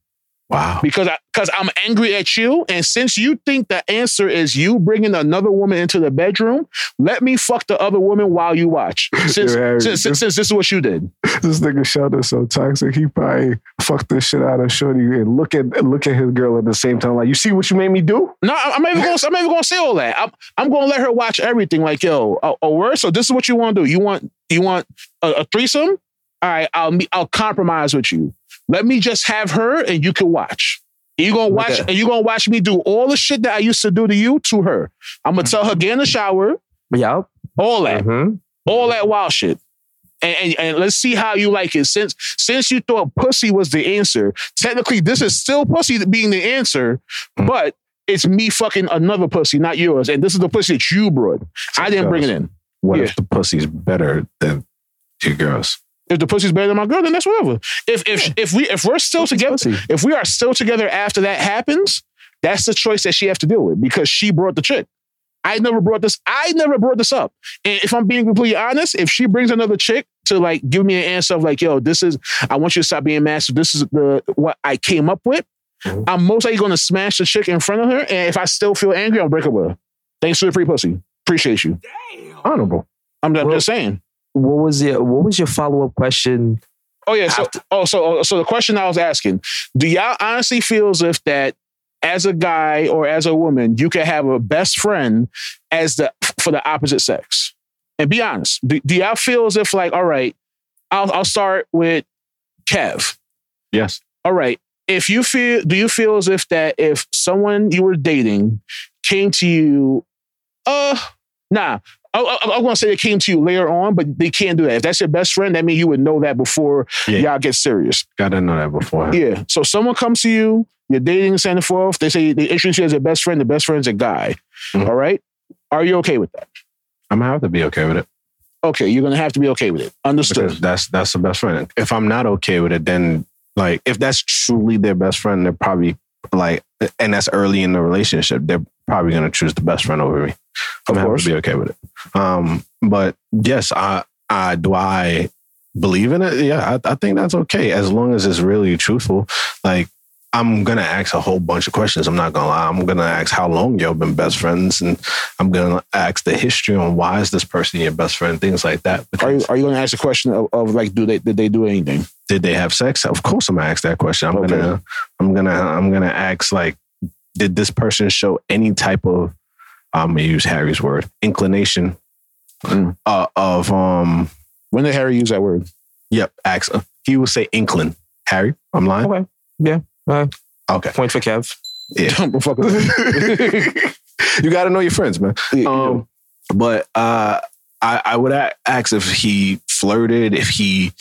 Speaker 5: Wow.
Speaker 1: because I because I'm angry at you, and since you think the answer is you bringing another woman into the bedroom, let me fuck the other woman while you watch. Since since, since, since this is what you did.
Speaker 5: This nigga Sheldon so toxic. He probably fucked this shit out of Shorty and look at look at his girl at the same time. Like, you see what you made me do?
Speaker 1: No, I'm I'm not even going. I'm even going to say all that. I'm I'm going to let her watch everything. Like, yo, a, a word. So this is what you want to do. You want you want a, a threesome? All right, I'll I'll compromise with you. Let me just have her, and you can watch. You gonna watch,
Speaker 6: Okay.
Speaker 1: and you're gonna watch me do all the shit that I used to do to you to her. I'm gonna tell her get in the shower,
Speaker 6: Yup.
Speaker 1: all that,
Speaker 6: Mm-hmm.
Speaker 1: all that wild shit. And, and, and let's see how you like it. Since since you thought pussy was the answer, technically this is still pussy being the answer, but it's me fucking another pussy, not yours. And this is the pussy that you brought. I didn't bring it in.
Speaker 5: What
Speaker 1: Yeah.
Speaker 5: if the pussy's better than your girls?
Speaker 1: If the pussy's better than my girl, then that's whatever. If if if we if we're still together, if we are still together after that happens, that's the choice that she has to deal with because she brought the chick. I never brought this. I never brought this up. And if I'm being completely honest, if she brings another chick to like give me an answer of like, yo, this is I want you to stop being massive. This is the what I came up with.
Speaker 5: Mhm.
Speaker 1: I'm most likely going to smash the chick in front of her, and if I still feel angry, I'll break up with her. Thanks for the free pussy. Appreciate you. Damn.
Speaker 5: Honorable.
Speaker 1: I'm, I'm
Speaker 6: Well-
Speaker 1: just saying.
Speaker 6: What was your What was your follow up question?
Speaker 1: Oh yeah. So oh so so the question I was asking: Do y'all honestly feel as if that as a guy or as a woman, you can have a best friend as the for the opposite sex? And be honest. Do, do y'all feel as if like, all right, I'll I'll start with Kev.
Speaker 5: Yes.
Speaker 1: All right. If you feel, do you feel as if that if someone you were dating came to you, uh, nah, I, I, I want to say it came to you later on, but they can't do that. If that's your best friend, that means you would know that before
Speaker 5: Yeah.
Speaker 1: y'all get serious.
Speaker 5: Gotta know that before.
Speaker 1: Yeah. So someone comes to you, you're dating so forth. They say they introduce you as a best friend. The best friend's a guy.
Speaker 5: Mhm.
Speaker 1: All right. Are you okay with that?
Speaker 5: I'm gonna have to be okay with it.
Speaker 1: Okay, you're gonna have to be okay with it. Understood.
Speaker 5: Because that's that's the best friend. If I'm not okay with it, then like if that's truly their best friend, they're probably like and that's early in the relationship, they're probably gonna choose the best friend over me. I'm
Speaker 1: Of
Speaker 5: gonna
Speaker 1: course.
Speaker 5: to be okay with it. Um, but yes, I, I do I believe in it. Yeah, I, I think that's okay as long as it's really truthful. Like I'm gonna ask a whole bunch of questions. I'm not gonna lie. I'm gonna ask how long y'all been best friends, and I'm gonna ask the history on why is this person your best friend, things like that.
Speaker 1: Are you are you going to ask the question of, of like, do they did they do anything?
Speaker 5: did they have sex? Of course, I'm gonna ask that question. I'm
Speaker 1: Okay.
Speaker 5: gonna, I'm gonna, I'm gonna ask like, did this person show any type of, I'm gonna use Harry's word, inclination,
Speaker 1: Mm.
Speaker 5: uh, of um,
Speaker 1: When did Harry use that word?
Speaker 5: yep, ask. He would say inclin. Harry, I'm lying.
Speaker 6: Okay. Yeah. Right.
Speaker 5: Okay,
Speaker 6: Point for Kev.
Speaker 5: Yeah.
Speaker 1: Fuck with
Speaker 5: you got to know your friends, man.
Speaker 1: it.
Speaker 5: Um, but uh, I, I would ask if he flirted, if he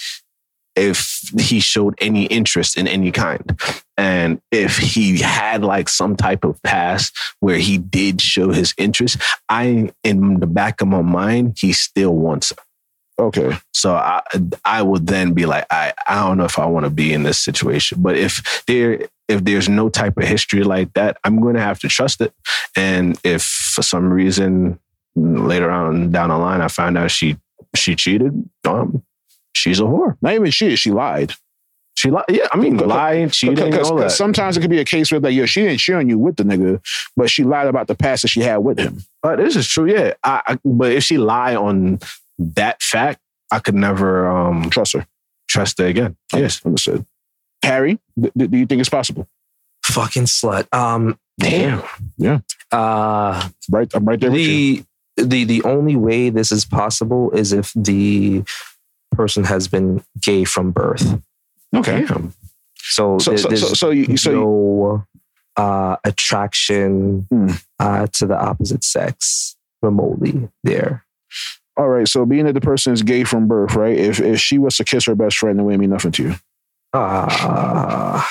Speaker 5: if he showed any interest in any kind, and if he had like some type of past where he did show his interest. I, in the back of my mind, he still wants her.
Speaker 1: okay.
Speaker 5: So I, I would then be like, I, I don't know if I want to be in this situation. But if there, if there's no type of history like that, I'm going to have to trust it. And if for some reason later on down the line I find out she she cheated, um, she's a whore.
Speaker 1: Not even she. She lied.
Speaker 5: She lied. Yeah, I mean,
Speaker 1: Because-
Speaker 5: lying, cheating,
Speaker 1: Because
Speaker 5: all that.
Speaker 1: sometimes it could be a case where like, yo, she didn't cheat on you with the nigga, but she lied about the past that she had with him.
Speaker 5: But this is true. Yeah, I, I, but if she lie on that fact, I could never um
Speaker 1: Trust her.
Speaker 5: trust her again. Yes.
Speaker 1: Understood. Harry, th- th- do you think it's possible?
Speaker 6: Fucking slut. Um.
Speaker 5: Damn. Yeah.
Speaker 6: Uh.
Speaker 1: Right, I'm right there with you.
Speaker 6: The the the only way this is possible is if the person has been gay from birth.
Speaker 1: Okay.
Speaker 5: Damn.
Speaker 6: So,
Speaker 1: So,
Speaker 6: there-
Speaker 1: so,
Speaker 6: there's
Speaker 1: so, so you, so
Speaker 6: no uh, attraction
Speaker 1: Hmm.
Speaker 6: uh, to the opposite sex remotely there.
Speaker 1: all right. So being that the person is gay from birth, right? If if she was to kiss her best friend, it wouldn't mean nothing to you.
Speaker 6: Uh,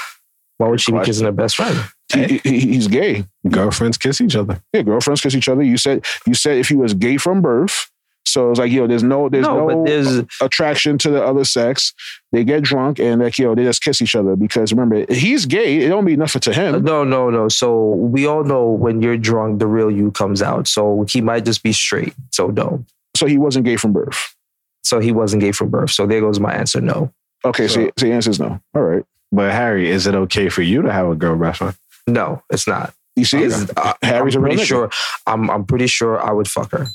Speaker 6: why would she be kissing her best friend?
Speaker 1: He, he- he's gay.
Speaker 5: Girlfriends kiss each other.
Speaker 1: Yeah, girlfriends kiss each other. You said you said if he was gay from birth, so it's like yo, there's no there's
Speaker 6: no,
Speaker 1: no,
Speaker 6: but there's
Speaker 1: attraction to the other sex. They get drunk and like yo, they just kiss each other because remember he's gay. It don't mean nothing to him.
Speaker 6: Uh, no, no, no. So we all know when you're drunk, the real you comes out. So he might just be straight. So no.
Speaker 1: So he wasn't gay from birth.
Speaker 6: So he wasn't gay from birth. So there goes my answer. No,
Speaker 1: Okay, so,
Speaker 5: So-
Speaker 1: so the answer is no. All right.
Speaker 5: But Harry, is it okay for you to have a girl best friend?
Speaker 6: no, it's not.
Speaker 1: You see,
Speaker 6: It's- I-
Speaker 1: Harry's a
Speaker 6: I'm
Speaker 1: real
Speaker 6: pretty sure. I'm I'm pretty sure I would fuck her.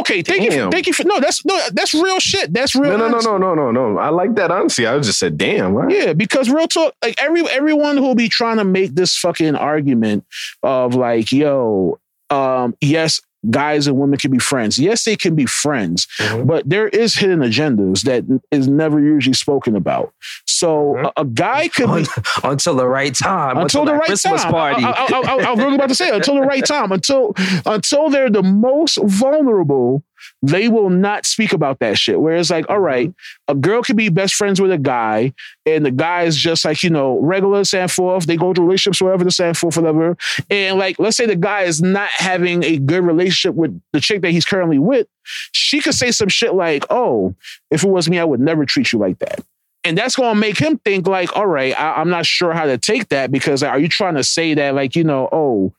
Speaker 1: Okay, thank you. For, thank you for no. That's no. That's real shit. That's real.
Speaker 5: No, no, no,
Speaker 1: honesty.
Speaker 5: no, no, no, no. I like that honesty. I just said, damn. What?
Speaker 1: Yeah, because real talk, like every everyone who'll be trying to make this fucking argument of like, yo, um, yes, guys and women can be friends. Yes, they can be friends,
Speaker 6: Mhm.
Speaker 1: but there is hidden agendas that is never usually spoken about. So
Speaker 6: Mhm.
Speaker 1: a, a guy could be
Speaker 6: until the right time.
Speaker 1: until the
Speaker 6: that
Speaker 1: right
Speaker 6: Christmas
Speaker 1: time.
Speaker 6: party.
Speaker 1: I, I, I, I, I was really about to say until the right time. Until until they're the most vulnerable, they will not speak about that shit. Whereas, like, all right, a girl could be best friends with a guy, and the guy is just like you know regular, stand forth. They go to relationships, whatever, to stand forth, whatever. And like, let's say the guy is not having a good relationship with the chick that he's currently with. She could say some shit like, "Oh, if it was me, I would never treat you like that." And that's to make him think like, all right, I, I'm not sure how to take that because are you trying to say that like, you know, oh,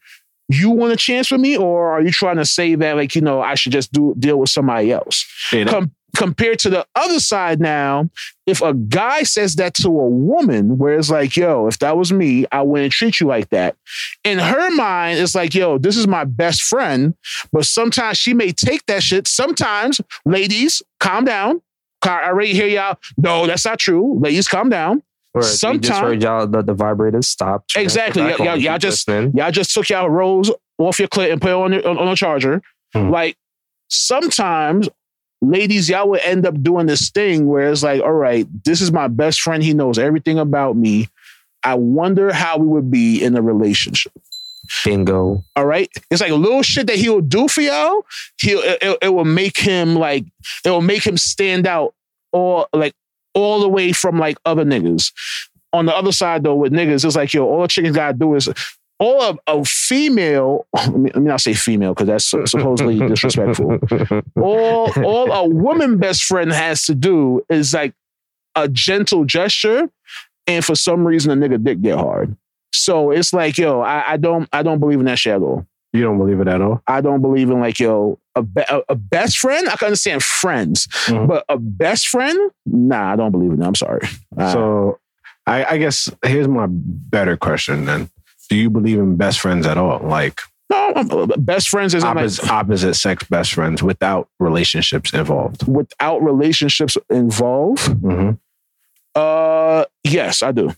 Speaker 1: you want a chance with me, or are you trying to say that like, you know, I should just do deal with somebody else?
Speaker 5: Hey,
Speaker 1: Com- compared to the other side now, if a guy says that to a woman, where it's like, yo, if that was me, I wouldn't treat you like that. In her mind, it's like, yo, this is my best friend. But sometimes she may take that shit. Sometimes, ladies, calm down. I already hear y'all. No, that's not true. Ladies, calm down.
Speaker 6: Word. We just heard y'all the, the vibrators stop.
Speaker 1: Exactly. Y'all- y'all just-
Speaker 6: listening.
Speaker 1: Y'all just took y'all rolls off your clit and put it on, your, on, on a charger.
Speaker 5: Hmm.
Speaker 1: Like sometimes, ladies, y'all would end up doing this thing where it's like, all right, this is my best friend. He knows everything about me. I wonder how we would be in a relationship.
Speaker 6: bingo.
Speaker 1: All right. It's like a little shit that he'll do for y'all. He'll it, it- it will make him like it will make him stand out all like all the way from like other niggas. On the other side though, with niggas, it's like yo, all the chickens gotta do is all of a female. Let me, let me not say female because that's supposedly disrespectful. All all a woman best friend has to do is like a gentle gesture, and for some reason a nigga dick get hard. So it's like, yo, I, I don't I don't believe in that shit at all.
Speaker 5: You don't believe it at all.
Speaker 1: I don't believe in like yo a, be- a, a best friend. I can understand friends,
Speaker 5: Mhm.
Speaker 1: but a best friend, nah, I don't believe in that. I'm sorry. Uh,
Speaker 5: So, I, I guess here's my better question then: Do you believe in best friends at all? Like
Speaker 1: no, I'm- best friends is like,
Speaker 5: opposite, opposite sex best friends without relationships involved?
Speaker 1: without relationships involved.
Speaker 5: hmm
Speaker 1: Uh, yes, I do.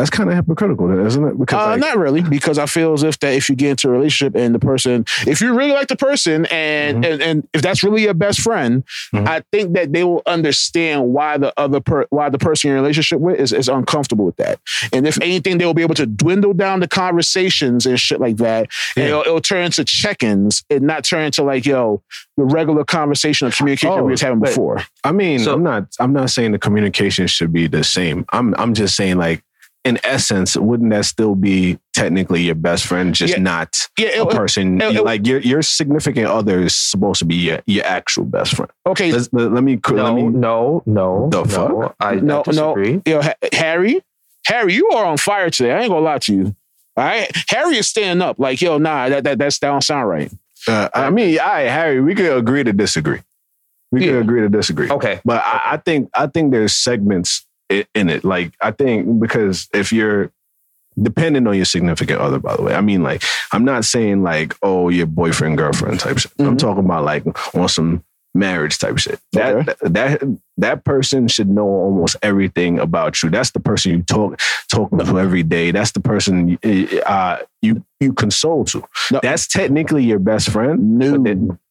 Speaker 5: That's kind of hypocritical, isn't it? Because
Speaker 1: Uh,
Speaker 5: like,
Speaker 1: not really, because I feel as if that if you get into a relationship and the person, if you really like the person and and, and if that's really your best friend,
Speaker 5: Mhm.
Speaker 1: I think that they will understand why the other per, why the person you're in a relationship with is, is uncomfortable with that. And if anything, they will be able to dwindle down the conversations and shit like that. And it'll, it'll turn into check-ins and not turn into like, yo, the regular conversation or communication
Speaker 5: Oh,
Speaker 1: we was having before.
Speaker 5: I mean,
Speaker 6: So-
Speaker 5: I'm not. I'm not saying the communication should be the same. I'm. I'm just saying, like, in essence, wouldn't that still be technically your best friend, just
Speaker 1: Yeah.
Speaker 5: not
Speaker 1: Yeah,
Speaker 5: a person?
Speaker 1: it- it-
Speaker 5: like your your significant other is supposed to be your, your actual best friend.
Speaker 1: okay,
Speaker 5: Let's, let, let me. let
Speaker 6: No,
Speaker 5: me
Speaker 6: no, no.
Speaker 5: The
Speaker 6: no,
Speaker 5: fuck?
Speaker 6: I,
Speaker 1: No,
Speaker 6: I disagree.
Speaker 1: Yo, Ha- Harry, Harry, you are on fire today. I ain't gonna lie to you. All right, Harry is standing up. Like, yo, nah, that that that's, that don't sound right.
Speaker 5: Uh, I mean, all right, Harry, we could agree to disagree. We
Speaker 1: Yeah.
Speaker 5: could agree to disagree.
Speaker 6: Okay.
Speaker 5: But I, I think I think there's segments i- in it. Like I think because if you're dependent on your significant other, by the way, I mean like I'm not saying like oh your boyfriend girlfriend type shit. I'm
Speaker 1: Mhm.
Speaker 5: talking about like on some marriage type shit. That,
Speaker 1: Okay.
Speaker 5: that that person should know almost everything about you. That's the person you talk talk to every day. That's the person uh, you you console to.
Speaker 1: No.
Speaker 5: That's technically your best friend.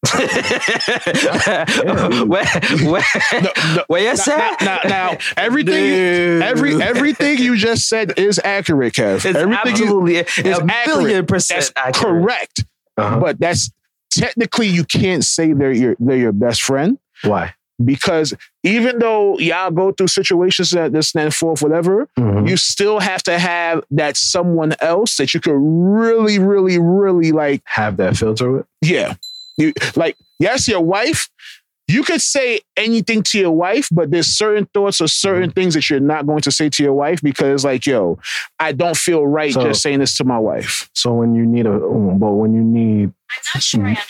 Speaker 1: No, no,
Speaker 6: where, where,
Speaker 1: no.
Speaker 6: where you
Speaker 1: Now, now, now, everything, you- every everything you just said is accurate, Kev.
Speaker 6: It's
Speaker 1: everything you,
Speaker 6: absolutely a
Speaker 1: accurate.
Speaker 6: million percent
Speaker 1: that's
Speaker 6: accurate.
Speaker 1: correct.
Speaker 5: Uh-huh.
Speaker 1: But that's technically you can't say they're your they're your best friend
Speaker 5: Why?
Speaker 1: because even though y'all go through situations that this and forth, whatever,
Speaker 5: Mhm.
Speaker 1: you still have to have that someone else that you could really, really, really like.
Speaker 5: Have that filter with.
Speaker 1: Yeah, you like yes, your wife. You could say anything to your wife, but there's certain thoughts or certain things that you're not going to say to your wife because, like, yo, I don't feel right
Speaker 5: So-
Speaker 1: just saying this to my wife.
Speaker 5: So when you need a, but when you need,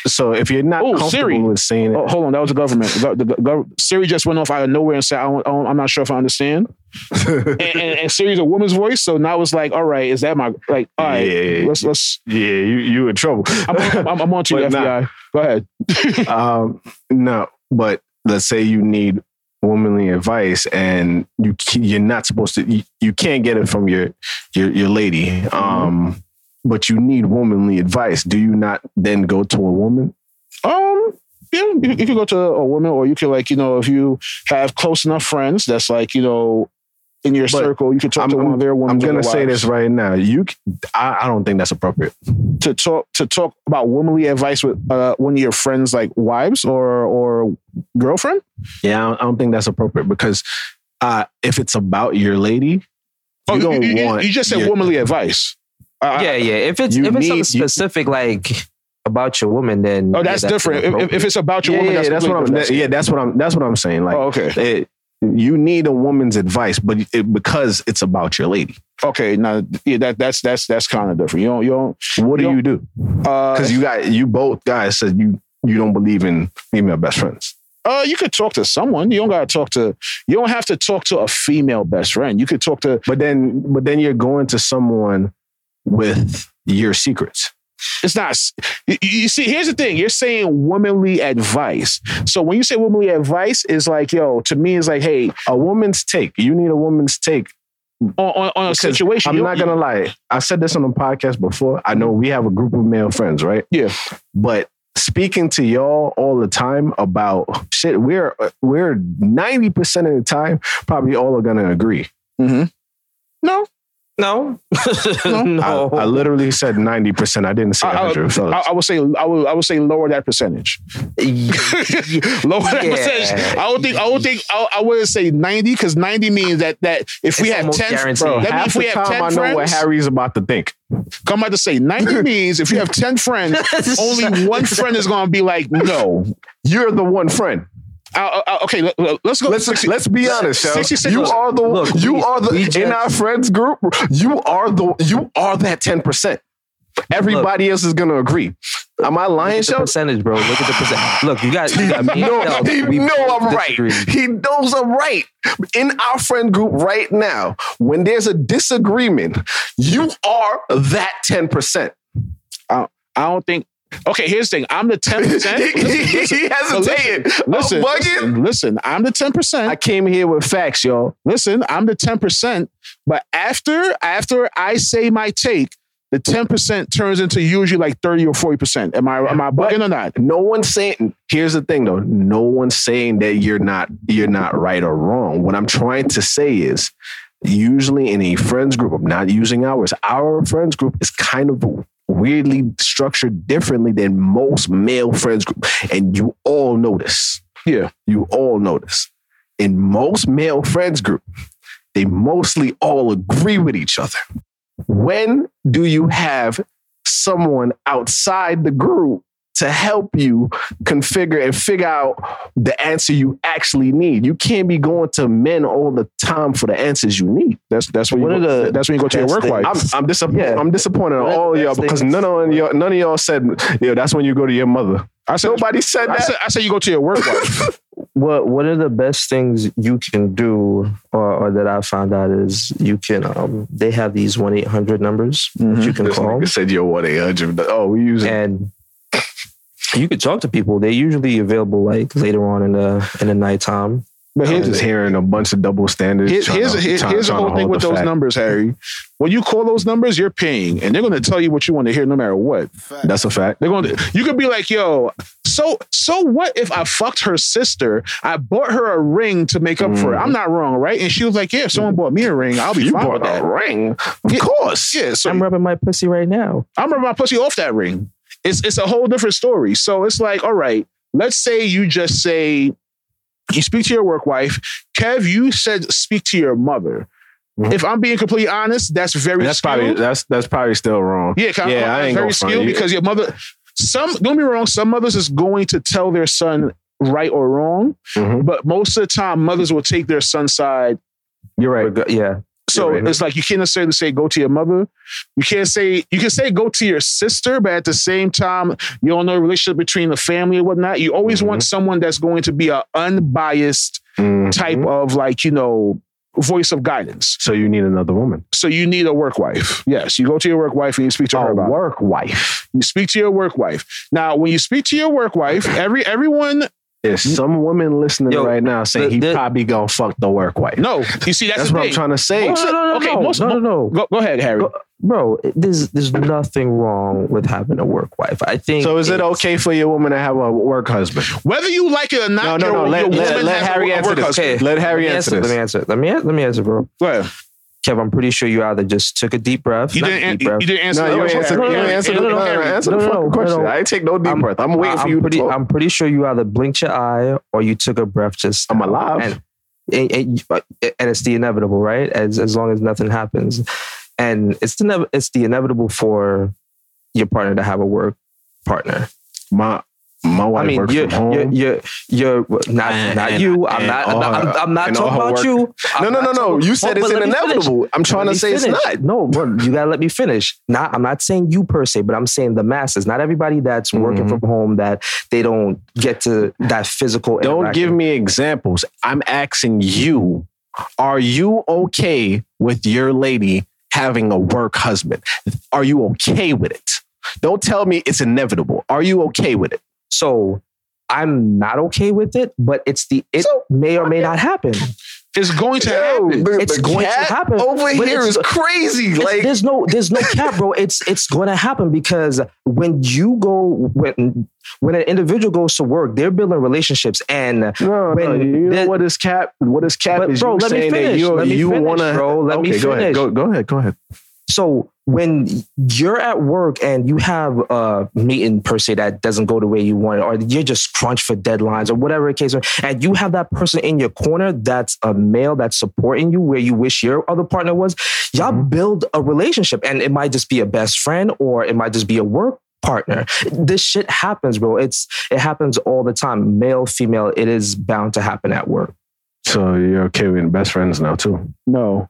Speaker 5: so if you're not
Speaker 1: Oh,
Speaker 5: comfortable
Speaker 1: Siri.
Speaker 5: with saying it,
Speaker 1: Oh, hold on, that was the government. The, the, the gov- Siri just went off out of nowhere and said, I don't, I don't, "I'm not sure if I understand." and, and, and Siri's a woman's voice, so now it's like, "All right, is that my like? All right,
Speaker 5: Yeah.
Speaker 1: let's let's."
Speaker 5: yeah, you you in trouble.
Speaker 1: I'm, on- I'm, I'm on to you,
Speaker 5: But nah.
Speaker 1: FBI. Go ahead.
Speaker 5: um, no, but let's say you need womanly advice and you you're not supposed to you, you can't get it from your your your lady
Speaker 1: Mm-hmm.
Speaker 5: um but you need womanly advice do you not then go to a woman
Speaker 1: Um, yeah, you, you go to a woman, or you could like, you know, if you have close enough friends that's like, you know, in your
Speaker 5: But
Speaker 1: circle, you can talk to
Speaker 5: I'm-
Speaker 1: one of their women.
Speaker 5: i'm gonna say this right now you I don't think that's appropriate
Speaker 1: to talk to talk about womanly advice with uh, one of your friends, like wives or or girlfriend.
Speaker 5: yeah i don't, I don't think that's appropriate because uh if it's about your lady you
Speaker 1: Oh, you,
Speaker 5: don't
Speaker 1: you- you-
Speaker 5: want
Speaker 1: you just said
Speaker 5: your-
Speaker 1: womanly advice. Uh,
Speaker 6: Yeah, yeah. If it's
Speaker 5: You
Speaker 6: if it's something
Speaker 5: need- you-
Speaker 6: specific like about your woman, then
Speaker 1: Oh,
Speaker 6: yeah,
Speaker 1: that's, different. If- If, if it's about your
Speaker 5: yeah,
Speaker 1: woman,
Speaker 5: yeah,
Speaker 1: that's,
Speaker 5: that's what i'm
Speaker 1: completely
Speaker 5: that- yeah that's what i'm that's what i'm saying like
Speaker 1: oh, okay.
Speaker 5: it, you need a woman's advice, but it, because it's about your lady.
Speaker 1: Okay. Now, yeah, that that's that's that's kind of different. You don't you don't
Speaker 5: What do
Speaker 1: You
Speaker 5: you do?
Speaker 1: uh,
Speaker 5: Because you got you both guys said you you don't believe in female best friends.
Speaker 1: Uh, you could talk to someone. You don't gotta talk to. You don't have to talk to a female best friend. You could talk to.
Speaker 5: But then but then you're going to someone with your secrets.
Speaker 1: It's not. You, you see, here's the thing. You're saying womanly advice. So when you say womanly advice, is like, yo, to me, it's like, hey,
Speaker 5: A woman's take. You need a woman's take.
Speaker 1: on, on, on a situation.
Speaker 5: I'm
Speaker 1: you-
Speaker 5: not gonna lie. I said this on the podcast before. I know we have a group of male friends, right?
Speaker 1: Yeah.
Speaker 5: But speaking to y'all all the time about shit, we're we're 90% of the time probably all are gonna agree.
Speaker 1: Mm-hmm. No,
Speaker 6: no,
Speaker 1: No.
Speaker 6: no.
Speaker 5: I, I literally said 90%. I didn't say
Speaker 1: I, I,
Speaker 5: 100. fellas.
Speaker 1: I, I would say I would I would say lower that percentage. lower that percentage. I would think I would think I, I wouldn't say ninety because ninety means that that if we have ten,
Speaker 6: guaranteed.
Speaker 1: bro,
Speaker 6: Bro,
Speaker 1: that means if we
Speaker 5: the
Speaker 1: have
Speaker 5: time
Speaker 1: ten
Speaker 5: I know what
Speaker 1: friends.
Speaker 5: Harry's about to think.
Speaker 1: Come out to say ninety means if you have ten friends, only one friend is going to be like, no.
Speaker 5: You're the one friend.
Speaker 1: Uh, uh, okay, let, us go.
Speaker 5: Let's
Speaker 1: 60
Speaker 5: let's be honest, Shell.
Speaker 1: 66
Speaker 5: You are the
Speaker 6: Look,
Speaker 5: you
Speaker 6: we-
Speaker 5: are the
Speaker 6: we
Speaker 5: in our friends group. You are the you are that ten percent. everybody else is gonna agree. Am I
Speaker 6: Look
Speaker 5: lying,
Speaker 6: at the percentage, bro. Look at the percent. Look, you got, you got me.
Speaker 5: no,
Speaker 6: and
Speaker 5: he
Speaker 6: We
Speaker 5: know I'm right. He knows I'm right. In our friend group right now, when there's a disagreement, you are that 10%.
Speaker 1: I don't think. Okay, here's the thing. I'm the ten percent.
Speaker 5: he hesitated.
Speaker 1: Listen,
Speaker 5: I'm
Speaker 1: listen, listen. I'm the 10%.
Speaker 5: I came here with facts, y'all.
Speaker 1: Listen, I'm the ten percent. But after after I say my take, the ten percent turns into usually like thirty or forty percent. Am I am I bugging or not?
Speaker 5: No one's saying. Here's the thing, though. No one's saying that you're not you're not right or wrong. What I'm trying to say is, usually in a friends group, I'm not using ours. Our friends group is kind of weirdly structured differently than most male friends group, and you all this.
Speaker 1: Yeah.
Speaker 5: You all this. In most male friends group, they mostly all agree with each other. When do you have someone outside the group to help you configure and figure out the answer you actually need? You can't be going to men all the time for the answers you need.
Speaker 1: That's that's when
Speaker 6: One
Speaker 1: you
Speaker 6: of
Speaker 1: go,
Speaker 6: the
Speaker 1: that's when you go to your
Speaker 6: best
Speaker 1: work
Speaker 6: things-
Speaker 1: wife.
Speaker 5: I'm, I'm, disappointed.
Speaker 6: Yeah.
Speaker 5: I'm disappointed in
Speaker 6: One of the
Speaker 5: all y'all because none of y'all, none of y'all said, yeah, that's when you go to your mother.
Speaker 1: I said
Speaker 5: Nobody said
Speaker 1: I
Speaker 5: that.
Speaker 1: said I said you go to your work wife.
Speaker 6: What One of the best things you can do, or, or that I found out, is you can. Um, they have these one eight hundred numbers that you can
Speaker 5: This
Speaker 6: call,
Speaker 5: nigga said you're one eight hundred. Oh, we use it.
Speaker 6: and you could talk to people. They're usually available like later on in the in the nighttime.
Speaker 1: But
Speaker 5: I'm
Speaker 1: here's
Speaker 5: just hearing a bunch of double standards.
Speaker 1: Here-
Speaker 5: trying
Speaker 1: here's
Speaker 5: to-
Speaker 1: here-
Speaker 5: trying-
Speaker 1: here's the whole thing with those
Speaker 5: fact.
Speaker 1: numbers, Harry. When you call those numbers, you're paying, and they're going to tell you what you want to hear, no matter what.
Speaker 5: That's a fact.
Speaker 1: They're going to. You could be like, "Yo, so so what if I fucked her sister? I bought her a ring to make up for it. I'm mm. not wrong, right?" And she was like, "Yeah, if someone bought me a ring, I'll be
Speaker 5: You
Speaker 1: fine with
Speaker 5: bought
Speaker 1: that."
Speaker 5: a ring, of
Speaker 1: Yeah.
Speaker 5: course.
Speaker 1: Yeah, so
Speaker 6: I'm rubbing my pussy right now.
Speaker 1: I'm rubbing my pussy off that ring. It's it's a whole different story. So it's like, all right, let's say you just say you speak to your work wife. Kev, you said speak to your mother.
Speaker 5: Mhm.
Speaker 1: If I'm being completely honest, that's very
Speaker 5: That's
Speaker 1: skilled.
Speaker 5: probably that's that's probably still wrong.
Speaker 1: yeah, kind
Speaker 5: yeah, I ain't
Speaker 1: very skilled
Speaker 5: You-
Speaker 1: because your mother. Some don't be wrong. Some mothers is going to tell their son right or wrong,
Speaker 5: Mhm.
Speaker 1: but most of the time, mothers will take their son's side
Speaker 5: You're right.
Speaker 6: Yeah,
Speaker 1: so
Speaker 5: You're right.
Speaker 1: it's like you can't necessarily say go to your mother. You can't say you can say go to your sister, but at the same time, you don't know the relationship between the family and whatnot. You always want someone that's going to be a unbiased
Speaker 5: Mhm.
Speaker 1: type of like, you know, voice of guidance.
Speaker 5: So you need another woman.
Speaker 1: So you need a work wife. Yes, you go to your work wife and you speak to her about
Speaker 5: work wife.
Speaker 1: You speak to your work wife. Now, when you speak to your work wife, every everyone
Speaker 5: There's some woman listening
Speaker 6: Yo,
Speaker 5: right now saying
Speaker 6: the-
Speaker 5: he probably gonna fuck the work wife.
Speaker 1: no. You see, that's,
Speaker 5: That's
Speaker 1: the
Speaker 5: what I'm trying to say.
Speaker 6: No, no, no, no,
Speaker 1: Okay,
Speaker 6: no,
Speaker 1: most-
Speaker 6: no, no, no.
Speaker 1: Go, go ahead, Harry.
Speaker 6: Go- bro. There's there's nothing wrong with having a work wife. I think.
Speaker 5: So is it okay for your woman to have a work husband?
Speaker 1: Whether you like it or not,
Speaker 5: No, no,
Speaker 1: your,
Speaker 5: no. Let,
Speaker 1: your
Speaker 5: let,
Speaker 1: woman
Speaker 5: let Harry answer
Speaker 1: work
Speaker 5: this.
Speaker 1: husband.
Speaker 6: Okay.
Speaker 5: Let Harry
Speaker 6: Let me
Speaker 5: answer this.
Speaker 6: Let me answer. Let me let me answer, bro.
Speaker 1: Go ahead.
Speaker 6: Kev, I'm pretty sure you either just took a deep breath.
Speaker 1: You didn't,
Speaker 6: deep
Speaker 1: you,
Speaker 6: breath.
Speaker 1: you didn't answer
Speaker 5: No,
Speaker 1: the
Speaker 5: you
Speaker 1: question.
Speaker 5: answer.
Speaker 6: no,
Speaker 5: You
Speaker 6: no,
Speaker 5: answer
Speaker 6: no,
Speaker 5: the
Speaker 6: no, no,
Speaker 5: no, answer the
Speaker 6: no, no,
Speaker 5: fucking
Speaker 6: no,
Speaker 5: question.
Speaker 6: no.
Speaker 5: I ain't take no deep
Speaker 6: I'm-
Speaker 5: breath. I'm waiting for
Speaker 6: I'm
Speaker 5: you to talk.
Speaker 6: I'm pretty sure you either blinked your eye or you took a breath just.
Speaker 5: I'm alive.
Speaker 6: And, and, and, and it's the inevitable, right? As as long as nothing happens, and it's the it's the inevitable for your partner to have a work partner.
Speaker 5: my my wife
Speaker 6: I mean,
Speaker 5: works
Speaker 6: you're,
Speaker 5: from home.
Speaker 6: you're, you're, you're not
Speaker 5: And-
Speaker 6: not
Speaker 5: and-
Speaker 6: you. I'm not.
Speaker 5: all
Speaker 6: I'm, not- I'm not talking about
Speaker 5: work-
Speaker 6: you. I'm
Speaker 5: no, no, no, no. You said it's
Speaker 6: but finish.
Speaker 5: inevitable. I'm trying
Speaker 6: Let
Speaker 5: to
Speaker 6: me
Speaker 5: say it's not.
Speaker 6: No, bro, you gotta let me finish. Not, I'm not saying you per se, but I'm saying the masses. Not everybody that's working
Speaker 5: Mhm.
Speaker 6: from home that they don't get to that physical.
Speaker 5: Don't give me examples. I'm asking you, are you okay with your lady having a work husband? Are you okay with it? Don't tell me it's inevitable. Are you okay with it?
Speaker 6: So I'm not okay with it, but it's the it
Speaker 5: So,
Speaker 6: may or may not happen.
Speaker 1: It's going to
Speaker 5: Yo,
Speaker 1: happen.
Speaker 5: the-
Speaker 6: It's
Speaker 5: the
Speaker 6: going to happen,
Speaker 5: Over
Speaker 6: but
Speaker 5: here
Speaker 6: it's-
Speaker 5: crazy. Like
Speaker 6: there's no there's no cap, bro. It's it's going to happen because when you go when when an individual goes to work, they're building relationships, and
Speaker 5: no, no,
Speaker 6: when
Speaker 5: you know what is cap? What is cap?
Speaker 6: But,
Speaker 5: is
Speaker 6: bro,
Speaker 5: you
Speaker 6: let me
Speaker 5: saying that you
Speaker 6: Let me
Speaker 5: you
Speaker 6: finish,
Speaker 5: want to,
Speaker 6: bro. Let me
Speaker 5: okay, go ahead. Go, go ahead. Go ahead.
Speaker 6: So when you're at work and you have a meeting per se that doesn't go the way you want it, or you're just crunched for deadlines or whatever the case, and you have that person in your corner that's a male that's supporting you where you wish your other partner was, y'all mm-hmm. build a relationship, and it might just be a best friend or it might just be a work partner. This shit happens, bro. It's it happens all the time. Male, female, it is bound to happen at work.
Speaker 5: So you're okay with best friends now too?
Speaker 1: No.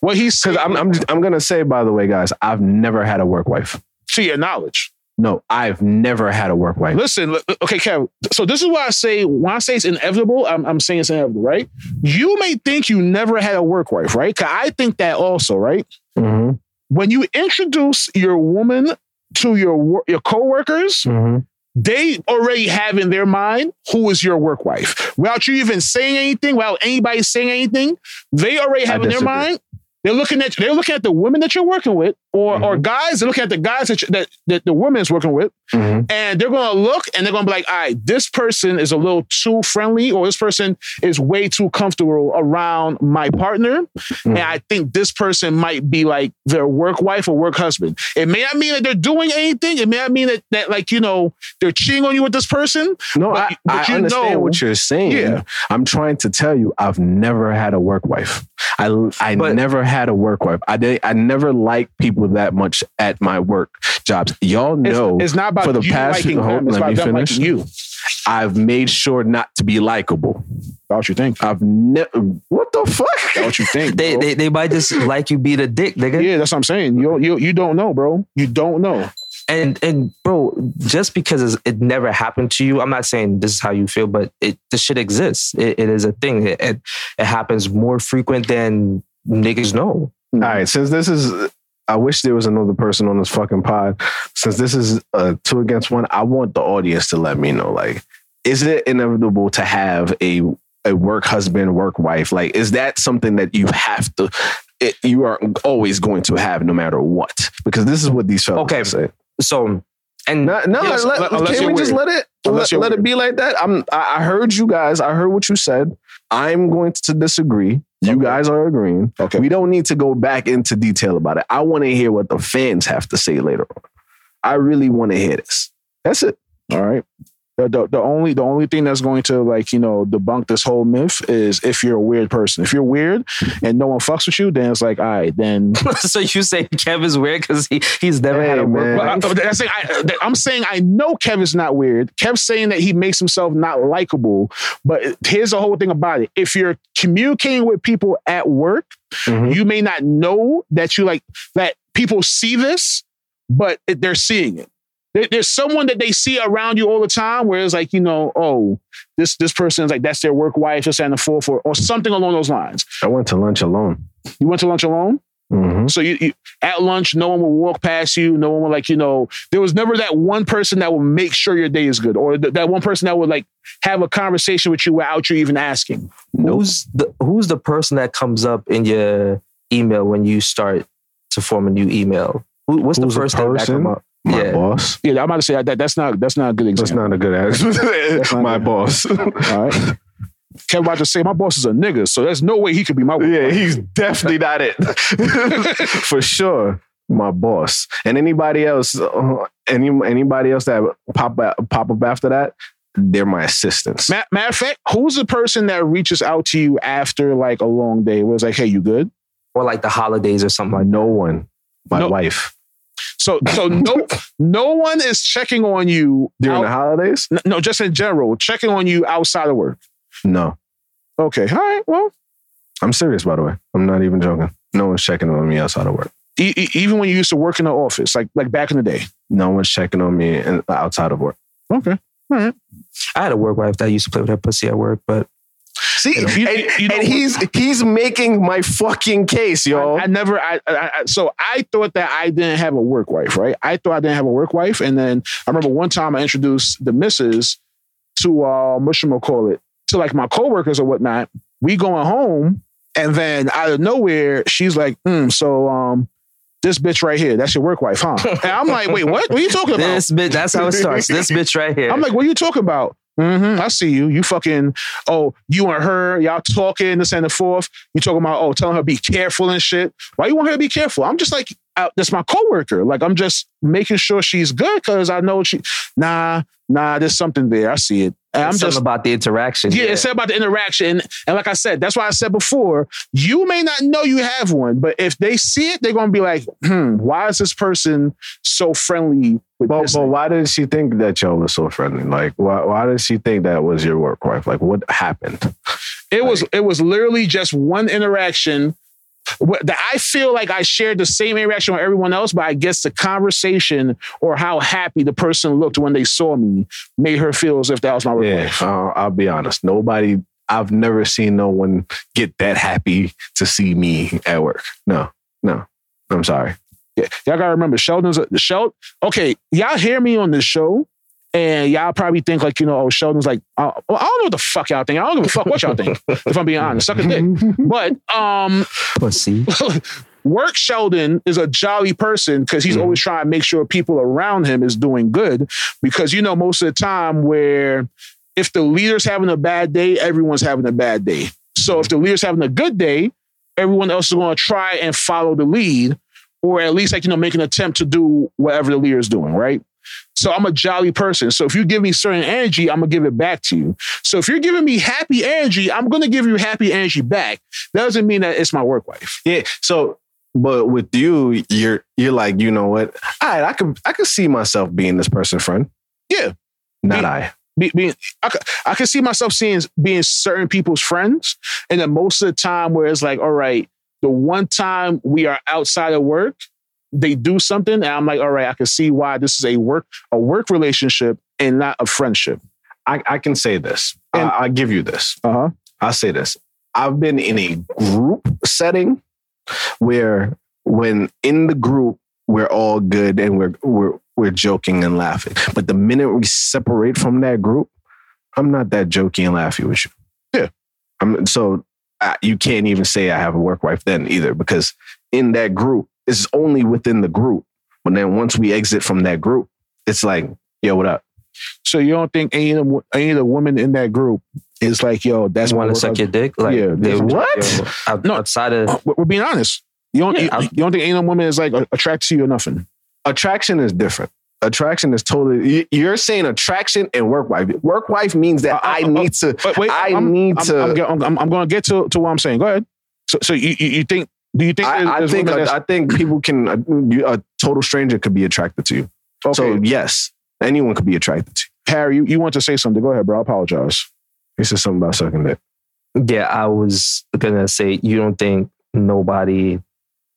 Speaker 1: What he's
Speaker 5: Because I'm, I'm, I'm gonna say, by the way, guys, I've never had a work wife.
Speaker 1: to your knowledge.
Speaker 5: No, I've never had a work wife.
Speaker 1: Listen, okay, Kev. So this is why I say when I say it's inevitable, I'm, I'm saying it's inevitable, right? You may think you never had a work wife, right? Cause I think that also, right?
Speaker 5: Mm-hmm.
Speaker 1: When you introduce your woman to your your coworkers,
Speaker 5: Mm-hmm.
Speaker 1: They already have in their mind who is your work wife. Without you even saying anything, without anybody saying anything, they already have in their mind. They're looking at they're looking at the women that you're working with, or or guys. They're looking at the guys that, you, that that the woman is working with,
Speaker 5: Mm-hmm.
Speaker 1: and they're to look and they're to be like, all right, this person is a little too friendly, or this person is way too comfortable around my partner. And I think this person might be like their work wife or work husband. It may not mean that they're doing anything. It may not mean that, that like, you know, they're cheating on you with this person.
Speaker 5: No,
Speaker 1: But-
Speaker 5: I,
Speaker 1: but
Speaker 5: I understand
Speaker 1: know-
Speaker 5: what you're saying.
Speaker 1: Yeah.
Speaker 5: I'm trying to tell you, I've never had a work wife. I I
Speaker 6: But-
Speaker 5: never had a work wife. I did. I never liked people that much at my work jobs. Y'all know
Speaker 1: it's not about
Speaker 5: for the
Speaker 1: you
Speaker 5: past
Speaker 1: liking
Speaker 5: hold-
Speaker 1: them. It's
Speaker 5: let
Speaker 1: about
Speaker 5: me
Speaker 1: them
Speaker 5: finish.
Speaker 1: liking you.
Speaker 5: I've made sure not to be likable.
Speaker 1: About what you think.
Speaker 5: I've never. What the fuck?
Speaker 1: About what you think.
Speaker 6: They, they they might just like you beat a dick, nigga.
Speaker 1: yeah, that's what I'm saying. You, you you don't know, bro. You don't know.
Speaker 6: And and bro, just because it never happened to you, I'm not saying this is how you feel, but it this shit exists. It, it is a thing. It, it it happens more frequent than niggas know. Mm-hmm.
Speaker 5: All right, since this is, I wish there was another person on this fucking pod. Since this is a two against one, I want the audience to let me know. Like, is it inevitable to have a a work husband, work wife? Like, is that something that you have to? It, you are always going to have no matter what, because this is what these fellas
Speaker 6: Okay.
Speaker 5: say.
Speaker 6: So and
Speaker 5: No, no
Speaker 1: Yes,
Speaker 5: let,
Speaker 1: unless
Speaker 5: can
Speaker 1: you're
Speaker 5: we just let it let, let it be like that? I'm. I, I heard you guys. I heard what you said. I'm going to disagree. You
Speaker 1: Okay.
Speaker 5: guys are agreeing.
Speaker 1: Okay.
Speaker 5: We don't need to go back into detail about it. I want to hear what the fans have to say later on. I really want to hear this. That's it.
Speaker 1: All right. The, the, the only the only thing that's going to like you know debunk this whole myth is if you're a weird person. If you're weird and no one fucks with you, then it's like all right, then
Speaker 6: so you say Kevin's weird because he he's never had
Speaker 5: Hey,
Speaker 6: a work
Speaker 5: man.
Speaker 1: Well, I, saying, I, I'm saying I know Kevin's not weird. Kev's saying that he makes himself not likable. But here's the whole thing about it: if you're communicating with people at work,
Speaker 5: Mhm.
Speaker 1: you may not know that you like that people see this, but they're seeing it. There- There's someone that they see around you all the time, where it's like you know, oh, this this person is like that's their work wife, this and the four for, or something along those lines.
Speaker 5: I went to lunch alone.
Speaker 1: You went to lunch alone.
Speaker 5: hmm
Speaker 1: So you, you at lunch, no one will walk past you. No one will like you know. There was never that one person that will make sure your day is good, or th- that one person that would like have a conversation with you without you even asking.
Speaker 6: Who's the who's the person that comes up in your email when you start to form a new email? Who, what's
Speaker 5: Who's
Speaker 6: the first name that
Speaker 5: person?
Speaker 6: come up?
Speaker 5: My
Speaker 6: Yeah.
Speaker 5: boss.
Speaker 1: Yeah, I'm about to say that that's not that's not a good example.
Speaker 5: That's not a good answer.
Speaker 1: not
Speaker 5: My
Speaker 1: good.
Speaker 5: boss.
Speaker 1: All right. Kev about to say my boss is a nigga, so there's no way he could be my. Boss.
Speaker 5: Yeah, he's definitely not it. For sure. My boss. And anybody else, uh, any anybody else that pop up, pop up after that, they're my assistants.
Speaker 1: Ma- Matter of fact, who's the person that reaches out to you after like a long day? Where it's like, hey, you good?
Speaker 6: Or like the holidays or something like
Speaker 5: no one. My
Speaker 1: No.
Speaker 5: wife.
Speaker 1: So so no no one is checking on you
Speaker 5: During
Speaker 1: out-
Speaker 5: the holidays?
Speaker 1: N- No, just in general, checking on you outside of work.
Speaker 5: No.
Speaker 1: Okay. All right. Well,
Speaker 5: I'm serious, by the way. I'm not even joking. No one's checking on me outside of work.
Speaker 1: e- e- even when you used to work in the office, like like back in the day.
Speaker 5: No one's checking on me in, outside of work.
Speaker 1: Okay. All right.
Speaker 6: I had a work wife that used to play with her pussy at work, but
Speaker 5: See,
Speaker 1: You know,
Speaker 5: and,
Speaker 1: you- you know
Speaker 5: and he's he's making my fucking case, yo.
Speaker 1: I, I never. I, I, I so I thought that I didn't have a work wife, right? I thought I didn't have a work wife, and then I remember one time I introduced the missus to uh, Mushroom call it to like my coworkers or whatnot. We going home, and then out of nowhere, she's like, mm, "So, um, this bitch right here, that's your work wife, huh?" And I'm like, "Wait, what? What are you talking about?"
Speaker 6: this bitch, that's how it starts. This bitch right here.
Speaker 1: I'm like, what are you talking about? Hmm I see you. You fucking, oh, you and her, y'all talking this and the fourth. You talking about, oh, telling her be careful and shit. Why you want her to be careful? I'm just like, that's my coworker. Like, I'm just making sure she's good because I know she, nah, nah, there's something there. I see it. And I'm just,
Speaker 6: about the interaction.
Speaker 1: yeah, it's about the interaction. And like I said, that's why I said before, you may not know you have one, but if they see it, they're going to be like, hmm, why is this person so friendly with
Speaker 5: But,
Speaker 1: this?
Speaker 5: but why did she think that y'all was so friendly? Like, why, why did she think that was your work wife? Like, what happened?
Speaker 1: It was it was literally just one interaction I feel like I shared the same interaction with everyone else, but I guess the conversation or how happy the person looked when they saw me made her feel as if that was my work
Speaker 5: Yeah, uh, I'll be honest. Nobody, I've never seen no one get that happy to see me at work. No, no. I'm sorry.
Speaker 1: Yeah, y'all gotta remember Sheldon's a, Sheldon. Okay, y'all hear me on this show, and y'all probably think like you know, oh, Sheldon's like, well, I don't know what the fuck y'all think. I don't give a fuck what y'all think. if I'm being honest, suck a dick. But um,
Speaker 6: Pussy.
Speaker 1: work Sheldon is a jolly person because he's always trying to make sure people around him is doing good. Because you know, most of the time, where if the leader's having a bad day, everyone's having a bad day. So if the leader's having a good day, everyone else is going to try and follow the lead, or at least like you know, make an attempt to do whatever the leader is doing. Right. So I'm a jolly person. So if you give me certain energy, I'm gonna give it back to you. So if you're giving me happy energy, I'm gonna give you happy energy back. That doesn't mean that it's my work wife.
Speaker 5: Yeah. So, but with you, you're you're like, you know what? All right, I could I could see myself being this person friend.
Speaker 1: Yeah.
Speaker 5: Not I.
Speaker 1: be, being I, could- I can see myself seeing being certain people's friends and then most of the time where it's like all right the one time we are outside of work they do something and i'm like all right i can see why this is a work a work relationship and not a friendship
Speaker 5: I, I can say this.
Speaker 1: And-
Speaker 5: I, I'll give you this.
Speaker 1: uh-huh
Speaker 5: I'll say this. I've been in a group setting where when in the group we're all good and we're we're we're joking and laughing. But the minute we separate from that group, I'm not that jokey and laughy with you.
Speaker 1: Yeah.
Speaker 5: I'm so I, you can't even say I have a work wife then either because in that group it's only within the group. But then once we exit from that group, it's like, yo, what up?
Speaker 1: so you don't think any of the, any of the women in that group is like yo that's my
Speaker 6: want to suck your dick? Like,
Speaker 1: Yeah,
Speaker 6: they
Speaker 5: What?
Speaker 6: yo, out-
Speaker 1: No.
Speaker 6: outside of
Speaker 1: Uh, we're we're being honest you don't
Speaker 6: Yeah,
Speaker 1: you, you don't think any of the women is like attracted to you or nothing
Speaker 5: attraction is different. Attraction is totally. you- You're saying attraction and work wife. Work wife means that
Speaker 1: Uh, uh,
Speaker 5: I
Speaker 1: uh,
Speaker 5: need to.
Speaker 1: Wait,
Speaker 5: I
Speaker 1: I'm,
Speaker 5: need
Speaker 1: I'm,
Speaker 5: to.
Speaker 1: I'm, I'm, I'm going to get to, to what I'm saying. Go ahead. So, so you, you, you think? Do you think?
Speaker 5: I, I think.
Speaker 1: women
Speaker 5: I think people can. A, you- a total stranger could be attracted to you.
Speaker 1: okay,
Speaker 5: So yes, anyone could be attracted to you.
Speaker 1: Harry, you, you want to say something? Go ahead, bro. I apologize.
Speaker 5: He said something about sucking dick.
Speaker 6: Yeah, I was gonna say you don't think nobody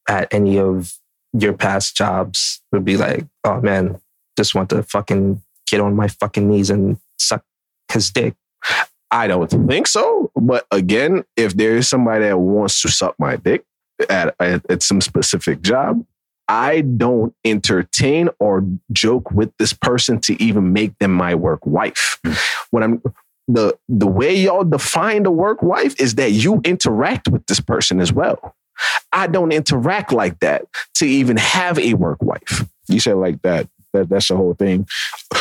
Speaker 6: at any of your past jobs would be like, oh man, just want to fucking get on my fucking knees and suck his dick.
Speaker 5: I don't think so. But again, if there is somebody that wants to suck my dick at, at, at some specific job, I don't entertain or joke with this person to even make them my work wife. Hmm. What I'm the the way y'all define the work wife is that you interact with this person as well. I don't interact like that to even have a work wife.
Speaker 1: You said like that. That that's the whole thing.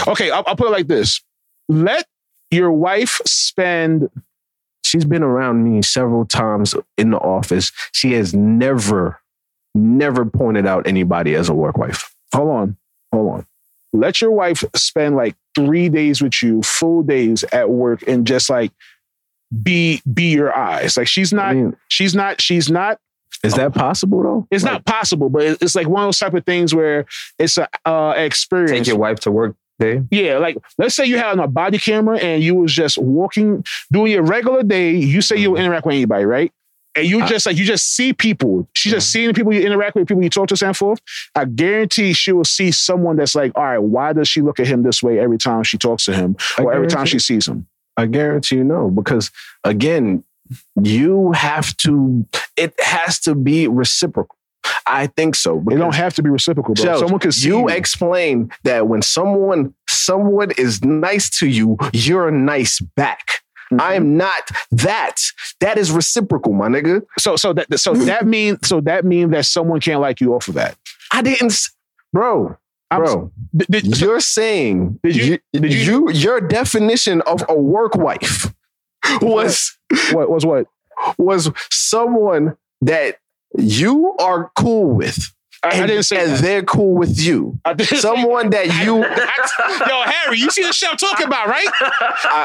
Speaker 1: Okay, I'll, I'll put it like this: Let your wife spend.
Speaker 5: She's been around me several times in the office. She has never, never pointed out anybody as a work wife.
Speaker 1: Hold on, hold on. Let your wife spend like three days with you, full days at work, and just like be be your eyes. Like she's
Speaker 5: I
Speaker 1: not.
Speaker 5: mean,
Speaker 1: She's not. She's not
Speaker 5: is that possible though?
Speaker 1: It's
Speaker 5: Like,
Speaker 1: not possible, but it's like one of those type of things where it's a uh, experience.
Speaker 6: Take your wife to work
Speaker 1: yeah, like let's say you had a body camera and you was just walking, doing your regular day. You say you'll mm-hmm. interact with anybody, right? And you just like you just see people. She's just mm-hmm. seeing the people you interact with, people you talk to, and forth. I guarantee she will see someone that's like, all right, why does she look at him this way every time she talks to him, or every time she sees him?
Speaker 5: I guarantee you no, because again, you have to. It has to be reciprocal. I think so.
Speaker 1: It don't have to be reciprocal, bro.
Speaker 5: Joe,
Speaker 1: someone can see
Speaker 5: you
Speaker 1: you.
Speaker 5: explain that when someone someone is nice to you, you're nice back.
Speaker 1: Mm-hmm.
Speaker 5: I am not that. That is reciprocal, my nigga.
Speaker 1: so so that so that means so that means that someone can't like you off of that.
Speaker 5: I didn't, bro.
Speaker 1: I'm-
Speaker 5: Bro,
Speaker 1: Did- did-
Speaker 5: you're saying
Speaker 1: Did you- did you-
Speaker 5: you your definition of a work wife was
Speaker 1: what was what?
Speaker 5: was someone that you are cool with.
Speaker 1: I, I
Speaker 5: and,
Speaker 1: didn't say
Speaker 5: and
Speaker 1: that.
Speaker 5: they're cool with you.
Speaker 1: I
Speaker 5: Someone that you
Speaker 1: Yo, Harry, you see the show I'm talking about, right?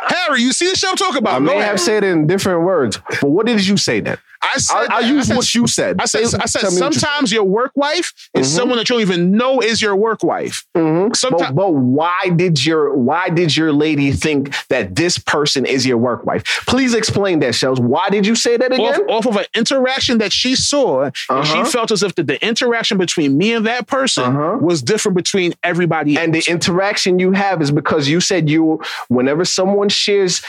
Speaker 1: Harry, you see the show I'm talking about.
Speaker 5: I may have said it in different words, but what did you say then?
Speaker 1: I said,
Speaker 5: I'll, I'll use
Speaker 1: I said,
Speaker 5: what you said.
Speaker 1: I said,
Speaker 5: Say-
Speaker 1: I said,
Speaker 5: you
Speaker 1: sometimes your work wife is
Speaker 5: Mhm.
Speaker 1: someone that you don't even know is your work wife.
Speaker 5: Mhm.
Speaker 1: Sometimes,
Speaker 5: But, but why did your why did your lady think that this person is your work wife? Please explain that, Shells. Why did you say that
Speaker 1: off,
Speaker 5: again?
Speaker 1: off of an interaction that she saw, and she
Speaker 5: Uh-huh.
Speaker 1: felt as if the, the interaction between me and that person
Speaker 5: Uh-huh.
Speaker 1: was different between everybody
Speaker 5: And the interaction you have is because you said you, whenever someone shares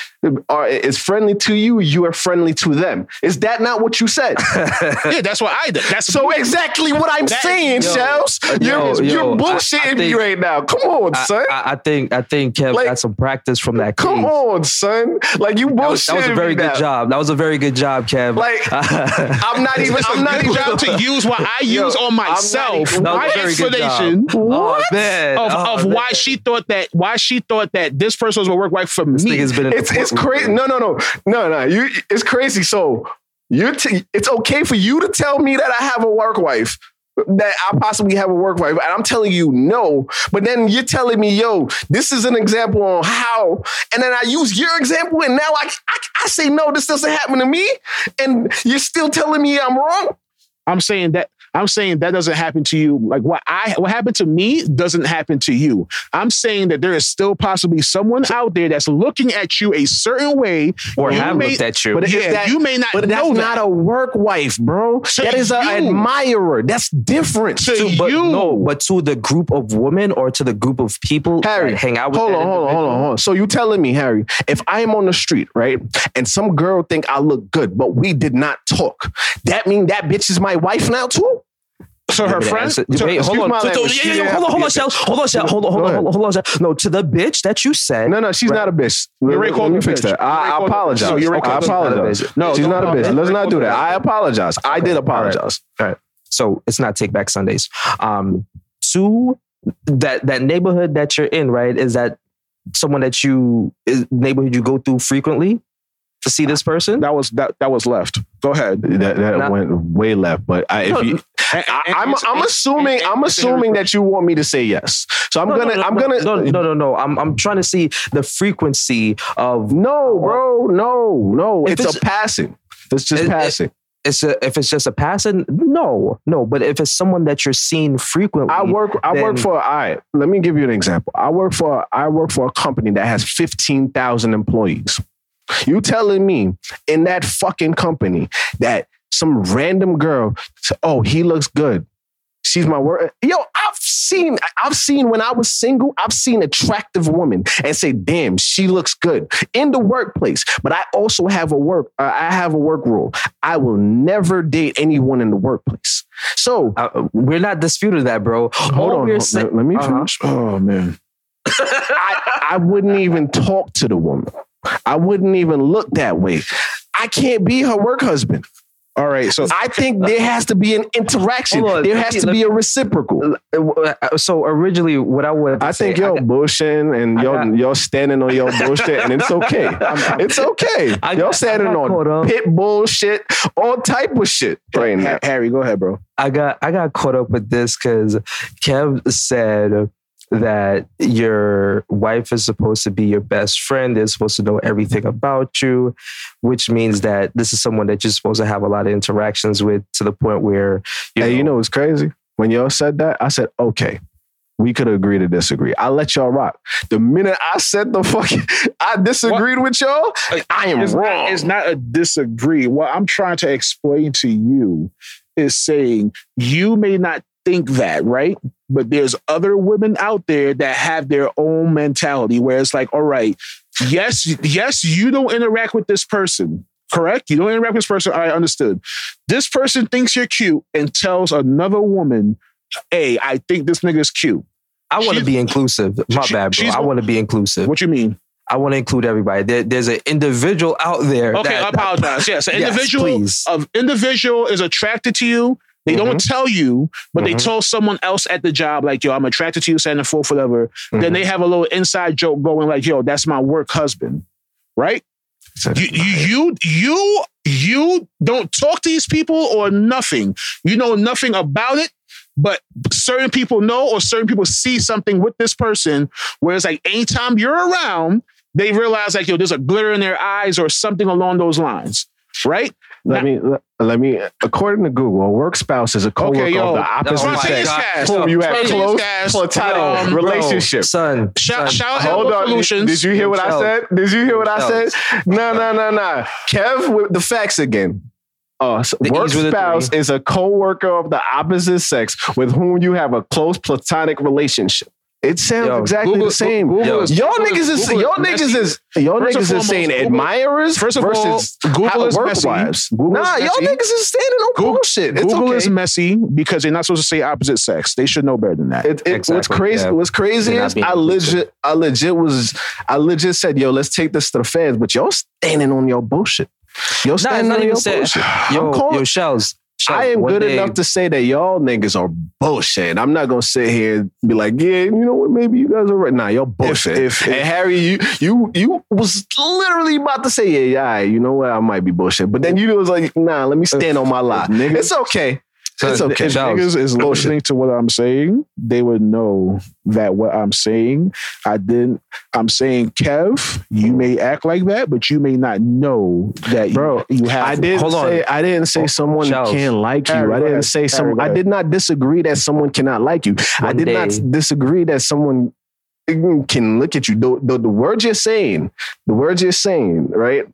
Speaker 5: or is friendly to you, you are friendly to them. Is that not what you said?
Speaker 1: yeah, that's what I did. That's
Speaker 5: so exactly what I'm
Speaker 1: That-
Speaker 5: saying,
Speaker 6: yo,
Speaker 5: Shells.
Speaker 6: Uh, yo,
Speaker 5: You're,
Speaker 6: yo,
Speaker 5: you're bullshitting
Speaker 6: I
Speaker 5: me
Speaker 6: think-
Speaker 5: right now. Come on,
Speaker 6: I,
Speaker 5: son.
Speaker 6: I, I think I think Kev
Speaker 5: Like-
Speaker 6: got some practice from that.
Speaker 5: Come
Speaker 6: case.
Speaker 5: on, son. Like you
Speaker 6: That was, that was a very good
Speaker 5: now.
Speaker 6: job. That was a very good job, Kev.
Speaker 5: Like I'm not even.
Speaker 1: It's a
Speaker 5: I'm not even.
Speaker 1: job to use what I
Speaker 5: Yo,
Speaker 1: use on myself.
Speaker 5: even-
Speaker 1: My
Speaker 6: a very good
Speaker 1: explanation
Speaker 6: job. Oh, man.
Speaker 1: of,
Speaker 6: Oh,
Speaker 1: of
Speaker 6: man.
Speaker 1: why she thought that why she thought that this person was a work wife for
Speaker 6: This
Speaker 1: me.
Speaker 6: nigga's been
Speaker 5: It's it's crazy. No, no, no, no, no. You, it's crazy. So you, t- it's okay for you to tell me that I have a work wife. That I possibly have a work wife, and I'm telling you no. But then you're telling me, yo, this is an example on how, and then I use your example, and now I, I, I say no, this doesn't happen to me, and you're still telling me I'm wrong.
Speaker 1: I'm saying that I'm saying that doesn't happen to you. Like what I what happened to me doesn't happen to you. I'm saying that there is still possibly someone out there that's looking at you a certain way,
Speaker 6: or
Speaker 1: You
Speaker 6: have
Speaker 1: may-
Speaker 6: looked at you.
Speaker 5: But
Speaker 1: Yeah,
Speaker 5: is that,
Speaker 1: you may not
Speaker 5: But that's
Speaker 1: know
Speaker 5: not a work wife, bro.
Speaker 1: To
Speaker 5: that is an admirer. That's different.
Speaker 1: To
Speaker 6: to, but
Speaker 1: you.
Speaker 6: no, but to the group of women or to the group of people
Speaker 5: Harry,
Speaker 6: that hang out with
Speaker 5: hold on, hold on, hold on, hold on. So you telling me, Harry, if I am on the street, right, and some girl think I look good, but we did not talk, that mean that bitch is my wife now too?
Speaker 1: So her
Speaker 6: Wait,
Speaker 1: friend,
Speaker 6: answer-
Speaker 1: so-
Speaker 6: wait, hold on. so- yeah, yeah, hold on, hold on,
Speaker 5: has to be a
Speaker 6: Shell. Hold on, Shell. Hold on, hold on, hold on, hold on, Shell. No, to the bitch that you said.
Speaker 5: No, no, she's
Speaker 6: Right.
Speaker 5: not a bitch. Let, let me fix
Speaker 1: bitch.
Speaker 5: that. I, I apologize.
Speaker 1: No, right,
Speaker 5: I apologize.
Speaker 1: No,
Speaker 5: she's
Speaker 1: don't
Speaker 5: a bitch. Let's not do that. I apologize. I did apologize.
Speaker 6: So it's not Take Back Sundays. Um, two, that that neighborhood that you're in, right? Is that someone that you is neighborhood you go through frequently to see this person?
Speaker 1: that was that that was left. Go ahead.
Speaker 5: That, that
Speaker 6: Not-
Speaker 5: went way left. But I, if
Speaker 6: No,
Speaker 5: I, I'm, I'm assuming, I'm assuming that you want me to say yes. So I'm
Speaker 6: No, no,
Speaker 5: gonna,
Speaker 6: no,
Speaker 5: I'm gonna,
Speaker 6: no, no, no, no. I'm I'm trying to see the frequency of
Speaker 5: No, uh, bro, no, no. It's,
Speaker 6: it's-
Speaker 5: a passing. It's just
Speaker 6: It- it-
Speaker 5: passing.
Speaker 6: it's a, if it's just a passing. No, no. But if it's someone that you're seeing frequently,
Speaker 5: I work. I work
Speaker 6: then-
Speaker 5: for. All right. Let me give you an example. I work for. I work for a company that has fifteen thousand employees. You telling me in that fucking company that some random girl? said, Oh, he looks good. She's my work. Yo, I've seen. I've seen when I was single. I've seen attractive women and say, "Damn, she looks good in the workplace." But I also have a work. Uh, I have a work rule. I will never date anyone in the workplace. So
Speaker 6: Uh, we're not disputing that, bro.
Speaker 5: hold
Speaker 6: All
Speaker 5: on.
Speaker 6: we're
Speaker 5: Let, let me
Speaker 6: Uh-huh.
Speaker 5: finish.
Speaker 1: Oh man.
Speaker 5: I, I wouldn't even talk to the woman. I wouldn't even look that way. I can't be her work husband.
Speaker 1: All right. So
Speaker 5: I think there has to be an interaction.
Speaker 6: On,
Speaker 5: there has
Speaker 6: me-
Speaker 5: to be a reciprocal.
Speaker 6: Uh, So originally, what I would
Speaker 5: I think
Speaker 6: say,
Speaker 5: you're
Speaker 6: got-
Speaker 5: bullshitting and you're,
Speaker 6: got-
Speaker 5: you're standing on your bullshit and it's okay. It's okay.
Speaker 6: I
Speaker 5: you're
Speaker 6: got-
Speaker 5: standing
Speaker 6: I got caught
Speaker 5: on
Speaker 6: up.
Speaker 5: pit bullshit, all type of shit right now.
Speaker 1: Harry, go ahead, bro.
Speaker 6: I got I got caught up with this because Kev said that your wife is supposed to be your best friend. They're supposed to know everything about you, which means that this is someone that you're supposed to have a lot of interactions with to the point where you
Speaker 5: hey,
Speaker 6: know,
Speaker 5: you know what's crazy? When y'all said that, I said, okay, we could agree to disagree. I let y'all rock. The minute I said the fucking, I disagreed with y'all, I am
Speaker 1: it's
Speaker 5: wrong.
Speaker 1: Not, it's not a disagree. What I'm trying to explain to you is saying you may not think that, right? But there's other women out there that have their own mentality where it's like, all right, yes, yes, you don't interact with this person. Correct? You don't interact with this person. I understood. This person thinks you're cute and tells another woman, hey, I think this nigga's cute.
Speaker 6: I want to be inclusive. My
Speaker 1: she-
Speaker 6: bad, bro. I want to be inclusive.
Speaker 1: What you mean?
Speaker 6: I want to include everybody. There, there's an individual out there.
Speaker 1: Okay,
Speaker 6: that-
Speaker 1: I apologize. Yes, an
Speaker 6: Yes,
Speaker 1: individual
Speaker 6: please.
Speaker 1: of individual is attracted to you. They don't tell you, but they
Speaker 6: Mhm.
Speaker 1: told someone else at the job, like, yo, I'm attracted to you, sending forth, whatever. Then
Speaker 6: Mhm.
Speaker 1: they have a little inside joke going, like, yo, that's my work husband. Right? You you you you you don't talk to these people or nothing. You know nothing about it, but certain people know or certain people see something with this person where it's like anytime you're around, they realize like, yo, there's a glitter in their eyes or something along those lines. Right?
Speaker 5: Let me let, let me. According to Google, a work spouse is a coworker
Speaker 1: Okay, yo,
Speaker 5: of the opposite
Speaker 1: my
Speaker 5: sex
Speaker 1: cast.
Speaker 5: whom you have close
Speaker 1: cast.
Speaker 5: platonic
Speaker 1: Um,
Speaker 5: relationship.
Speaker 6: son.
Speaker 1: Shout,
Speaker 6: son.
Speaker 1: shout out
Speaker 5: Hold
Speaker 1: Elbow
Speaker 5: on. Did,
Speaker 1: Solutions.
Speaker 5: did you hear what I said? Did you hear what I said?
Speaker 6: Themselves.
Speaker 5: No, no, no, no. Kev with the facts again. Uh, so work
Speaker 6: E's with a
Speaker 5: spouse is a co-worker of the opposite sex with whom you have a close platonic relationship. It sounds
Speaker 6: Yo,
Speaker 5: exactly
Speaker 1: Google-
Speaker 5: the same.
Speaker 1: Google
Speaker 6: Yo.
Speaker 1: is-
Speaker 5: Y'all
Speaker 1: Google
Speaker 5: niggas is
Speaker 1: Google
Speaker 5: y'all niggas is y'all niggas is
Speaker 1: foremost,
Speaker 5: saying admirers
Speaker 1: First of all, Google
Speaker 5: how-
Speaker 1: is
Speaker 5: work
Speaker 1: messy.
Speaker 5: wives.
Speaker 1: Google
Speaker 5: nah,
Speaker 1: is
Speaker 5: y'all niggas is standing on
Speaker 1: Google-
Speaker 5: bullshit. It's
Speaker 1: Google
Speaker 5: okay.
Speaker 1: is messy because they're not supposed to say opposite sex. They should know better than that.
Speaker 5: It, it, What's crazy?
Speaker 6: yeah.
Speaker 5: What's crazy is I legit, I legit was, I legit said, "Yo, let's take this to the feds," but y'all standing on your bullshit. Y'all
Speaker 6: Nah,
Speaker 5: standing
Speaker 6: not
Speaker 5: on
Speaker 6: even
Speaker 5: your bullshit.
Speaker 6: Yo,
Speaker 5: I'm calling-
Speaker 6: yo, shells.
Speaker 5: I am good
Speaker 6: day-
Speaker 5: enough to say that y'all niggas are bullshit. I'm not gonna sit here and be like, yeah, you know what? Maybe you guys are right. Nah, y'all bullshit.
Speaker 1: if-
Speaker 5: and Harry, you you you was literally about to say, yeah, yeah, right, you know what? I might be bullshit, but then you was like, nah, let me stand on my lie.
Speaker 1: niggas-
Speaker 5: It's okay. It's
Speaker 6: Son,
Speaker 5: okay.
Speaker 1: if
Speaker 6: Shells.
Speaker 1: niggas is listening to what I'm saying, they would know that what I'm saying, I didn't. I'm saying, Kev, you may act like that, but you may not know that,
Speaker 5: Bro,
Speaker 1: You, you have.
Speaker 5: I didn't
Speaker 6: Hold on.
Speaker 5: say I didn't say oh, someone
Speaker 6: Shells.
Speaker 5: can't like you.
Speaker 1: Harry,
Speaker 5: I didn't
Speaker 1: ahead.
Speaker 5: say
Speaker 1: Harry,
Speaker 5: some.
Speaker 1: go
Speaker 5: I did not disagree that someone cannot like you. I
Speaker 6: One
Speaker 5: did not disagree that someone can look at you. The, the, the words you're saying, the words you're saying, right?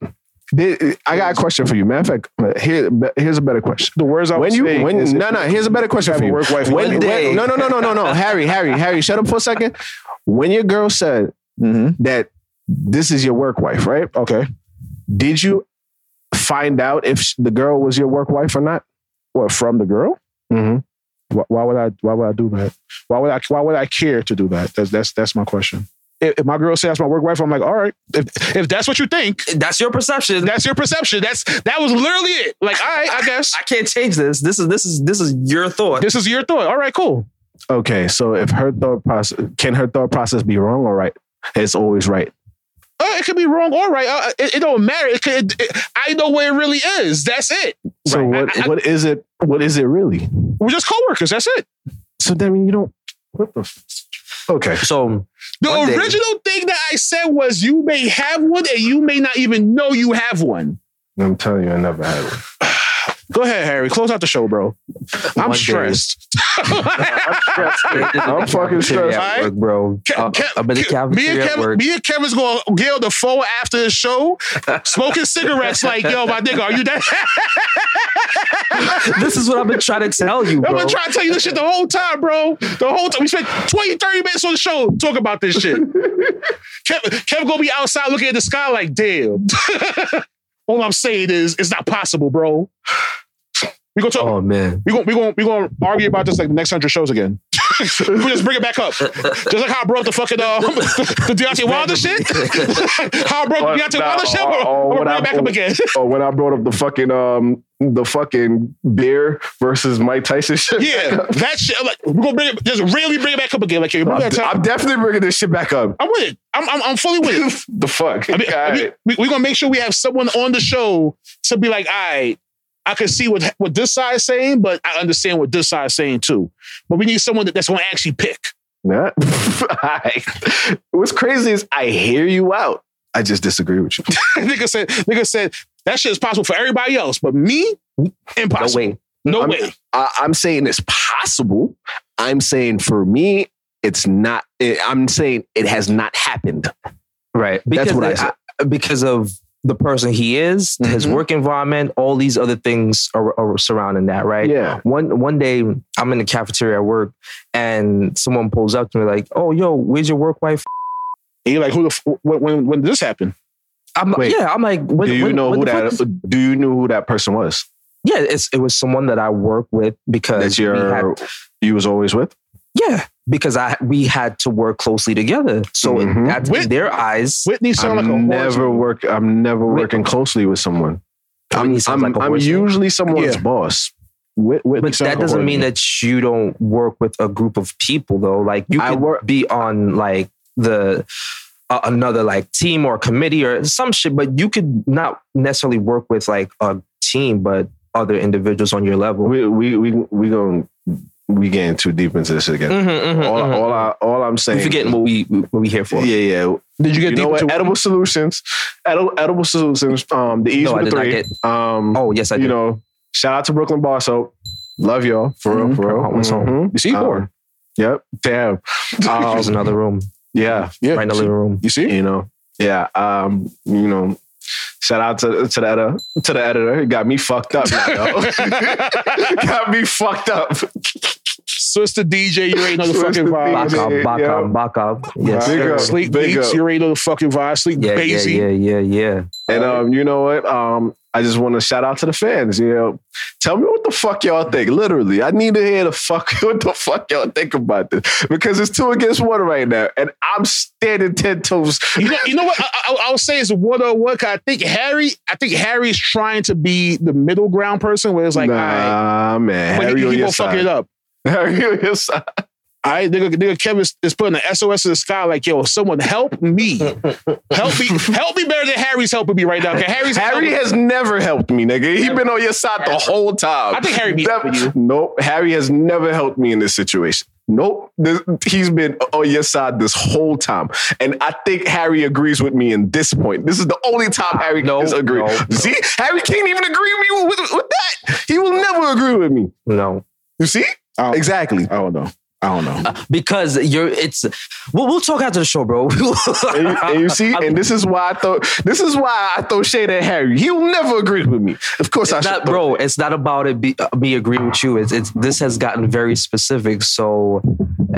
Speaker 5: Did- I got a question for you. Matter of fact, here, here's a better question.
Speaker 1: The words I
Speaker 5: When you
Speaker 1: saying
Speaker 5: no no here's a better question for you.
Speaker 1: work wife,
Speaker 5: when,
Speaker 6: day.
Speaker 5: when- no no no no no no Harry Harry Harry shut up for a second. When your girl said
Speaker 1: Mhm.
Speaker 5: that this is your work wife, right?
Speaker 1: Okay.
Speaker 5: Did you find out if the girl was your work wife or not?
Speaker 1: What from the girl?
Speaker 5: Mm-hmm.
Speaker 1: Why, why would I? Why would I do that? Why would I? Why would I care to do that? That's that's that's my question. If, if my girl says my work wife, I'm like, all right. If if that's what you think,
Speaker 6: That's your perception.
Speaker 1: that's your perception. That's that was literally it. Like, all right, I guess
Speaker 6: I can't change this. This is this is this is your thought.
Speaker 1: this is your thought. All right, cool.
Speaker 5: Okay, so if her thought process can her thought process be wrong or right? It's always right.
Speaker 1: Uh, it could be wrong or right. Uh, it, it don't matter. It could. It, I know where it really is. That's it.
Speaker 5: So
Speaker 1: Right.
Speaker 5: what
Speaker 1: I- I-
Speaker 5: what is it? What is it really?
Speaker 1: We're just coworkers. That's it.
Speaker 5: So that mean you don't. What the? F- okay.
Speaker 6: So
Speaker 1: The
Speaker 6: One day-
Speaker 1: original thing that I said was you may have one and you may not even know you have one.
Speaker 5: I'm telling you, I never had one.
Speaker 1: Go ahead, Harry. Close out the show, bro. I'm
Speaker 6: One day-
Speaker 1: stressed.
Speaker 5: I'm fucking stressed.
Speaker 6: At work, bro.
Speaker 1: Ke-
Speaker 6: Uh,
Speaker 1: Ke-
Speaker 6: I'm in the
Speaker 1: Ke- me and Kevin,
Speaker 6: work.
Speaker 1: me and Kevin's gonna get the phone after the show, smoking cigarettes. Like, yo, my nigga, are you that?
Speaker 6: This is what I've been trying to tell you,
Speaker 1: I've been trying to tell you this shit the whole time, bro. The whole time. We spent 20, 30 minutes on the show talking about this shit. Kevin, Kevin gonna be outside looking at the sky like, damn. All I'm saying is, it's not possible, bro. We gonna talk.
Speaker 6: Oh man.
Speaker 1: We gonna we gonna we gonna argue about this like the next hundred shows again. We just bring it back up, just like how I brought the fucking uh, the Deontay Wilder shit. how I brought the Deontay
Speaker 5: Nah,
Speaker 1: Wilder shit.
Speaker 5: or-
Speaker 1: I'm
Speaker 5: or
Speaker 1: gonna bring
Speaker 5: I-
Speaker 1: it back up again.
Speaker 5: Or when I brought up the fucking um the fucking beer versus Mike Tyson shit.
Speaker 1: yeah, that shit. Like we're gonna bring it. Just really bring it back up again. Like, yo,
Speaker 5: I'm,
Speaker 1: remember that time?
Speaker 5: I'm definitely bringing this shit back up.
Speaker 1: I'm with it. I'm I'm, I'm fully with it.
Speaker 5: the fuck.
Speaker 1: I mean, I mean,
Speaker 5: Alright.
Speaker 1: we, we're gonna make sure we have someone on the show to be like, all right, I can see what what this side is saying, but I understand what this side is saying too. But we need someone that, that's gonna actually pick.
Speaker 5: Nah. Alright. What's crazy is I hear you out. I just disagree with you.
Speaker 1: nigga said, nigga said that shit is possible for everybody else, but me,
Speaker 6: No
Speaker 1: impossible.
Speaker 6: way.
Speaker 1: No
Speaker 5: I'm-
Speaker 1: way.
Speaker 5: I, I'm saying it's possible. I'm saying for me, it's not. It, I'm saying it has not happened.
Speaker 6: Right.
Speaker 5: That's what I
Speaker 6: they-
Speaker 5: said.
Speaker 6: because of the person he is, his
Speaker 5: Mhm.
Speaker 6: work environment, all these other things are, are surrounding that, right?
Speaker 5: Yeah.
Speaker 6: One one day I'm in the cafeteria at work and someone pulls up to me like, "Oh, yo, where's your work wife?"
Speaker 1: And you're like, who the f- when, when when did this happen?
Speaker 6: I'm
Speaker 5: Wait.
Speaker 6: yeah, I'm like, when,
Speaker 5: do you
Speaker 6: when-
Speaker 5: know
Speaker 6: when
Speaker 5: who that?
Speaker 6: is-
Speaker 5: Do you know who that person was?
Speaker 6: Yeah, it's it was someone that I work with because
Speaker 5: That
Speaker 6: we had-
Speaker 5: you're you was always with.
Speaker 6: Yeah because I we had to work closely together. So in-
Speaker 5: Mhm.
Speaker 6: that's
Speaker 1: Whit-
Speaker 6: in their eyes.
Speaker 1: Whitney sound like a
Speaker 5: I'm
Speaker 1: horse.
Speaker 5: never work. I'm never
Speaker 6: Whit-
Speaker 5: working closely with someone.
Speaker 6: Whitney
Speaker 5: I'm,
Speaker 6: sounds
Speaker 5: I'm,
Speaker 6: like a
Speaker 5: I'm usually someone's
Speaker 1: Yeah.
Speaker 5: boss.
Speaker 1: Whit, Whitney
Speaker 6: But that
Speaker 1: like
Speaker 6: doesn't
Speaker 1: horse.
Speaker 6: mean that you don't work with a group of people though. Like you
Speaker 5: I
Speaker 6: could
Speaker 5: work-
Speaker 6: be on like the uh, another like team or committee or some shit, but you could not necessarily work with like a team, but other individuals on your level.
Speaker 5: We we we we going we getting too deep into this again. all, all, I, all I'm saying.
Speaker 6: We forgetting what we what we here for.
Speaker 5: Yeah, yeah.
Speaker 1: Did you get
Speaker 5: You
Speaker 1: deep
Speaker 5: know what?
Speaker 1: into
Speaker 5: Edible Solutions, edible, edible Solutions. Um, the Ease
Speaker 6: No,
Speaker 5: with
Speaker 6: did
Speaker 5: three.
Speaker 6: get-
Speaker 5: Um,
Speaker 6: Oh yes, I
Speaker 5: you
Speaker 6: did.
Speaker 5: know, shout out to Brooklyn Bar Soap. Love y'all for real,
Speaker 1: Mhm.
Speaker 5: for real.
Speaker 6: Hot one song.
Speaker 1: You see,
Speaker 5: Um,
Speaker 1: four.
Speaker 5: Yep. Damn.
Speaker 6: There's
Speaker 5: Um,
Speaker 6: another room
Speaker 5: yeah.
Speaker 1: Yeah,
Speaker 6: right in the living room.
Speaker 1: You see?
Speaker 5: You know. Yeah. Um. You know. Shout out to to the editor. To the editor. It got me fucked up. Now, got me fucked up.
Speaker 1: Sister DJ, you already know the
Speaker 5: Sister
Speaker 1: fucking vibe.
Speaker 5: DJ.
Speaker 6: Baka,
Speaker 5: yeah.
Speaker 6: baka, baka. Yes,
Speaker 5: Big
Speaker 6: sir.
Speaker 5: up.
Speaker 1: Sleep
Speaker 5: Big
Speaker 1: beats,
Speaker 5: up.
Speaker 1: you already know the fucking vibe. Sleep
Speaker 6: Yeah, yeah,
Speaker 1: Basie.
Speaker 6: yeah, yeah, yeah.
Speaker 5: And um, you know what? Um, I just want to shout out to the fans. You know, tell me what the fuck y'all think. Literally, I need to hear the fuck what the fuck y'all think about this because it's two against one right now, and I'm standing ten toes.
Speaker 1: You know, you know what? I, I, I would say it's one on one. 'cause I think Harry, I think Harry's trying to be the middle ground person, where it's like, all right,
Speaker 5: nah, man,
Speaker 1: but
Speaker 5: Harry
Speaker 1: he,
Speaker 5: on
Speaker 1: gonna fuck
Speaker 5: side.
Speaker 1: it up.
Speaker 5: Harry on your side.
Speaker 1: All right, nigga, nigga Kevin is- putting an SOS in the sky, like, yo, someone help me, help me, help me better than Harry's helping me right now. Harry's
Speaker 5: Harry has never helped me, nigga. He's been on your side the whole time.
Speaker 1: I think Harry be
Speaker 5: Never-
Speaker 1: helping you.
Speaker 5: Nope, Harry has never helped me in this situation. Nope, This- he's been on your side this whole time, and I think Harry agrees with me in this point. This is the only time Harry
Speaker 6: No,
Speaker 5: disagree.
Speaker 6: no, no.
Speaker 5: See, Harry can't even agree with me with, with that. He will never agree with me.
Speaker 6: No,
Speaker 5: You see,
Speaker 1: I
Speaker 5: exactly.
Speaker 1: I don't know. I don't know.
Speaker 6: because you're. It's. We'll, we'll talk after the show, bro.
Speaker 5: And you, and you see, and this is why I thought this is why I throw shade at Harry. He will never agree with me. Of course, I
Speaker 6: It's
Speaker 5: should,
Speaker 6: not, bro. It's not about it. Be, uh, me agreeing with you. It's, it's this has gotten very specific. So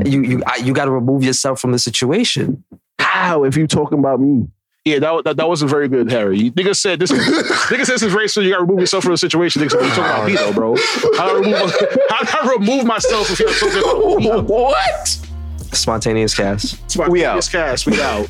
Speaker 6: you you I, you got to remove yourself from the situation.
Speaker 5: How if you talking about me?
Speaker 1: Yeah, that, that, that wasn't very good, Harry. You- Nigga said this. nigga said this is racist. You got to remove yourself from the situation. Nigga said, you talking about me, though, bro? How do I remove, how do I remove myself if you're talking about me?
Speaker 5: what?
Speaker 6: Spontaneous cast.
Speaker 1: It's my
Speaker 5: We out.
Speaker 1: Cast, we out.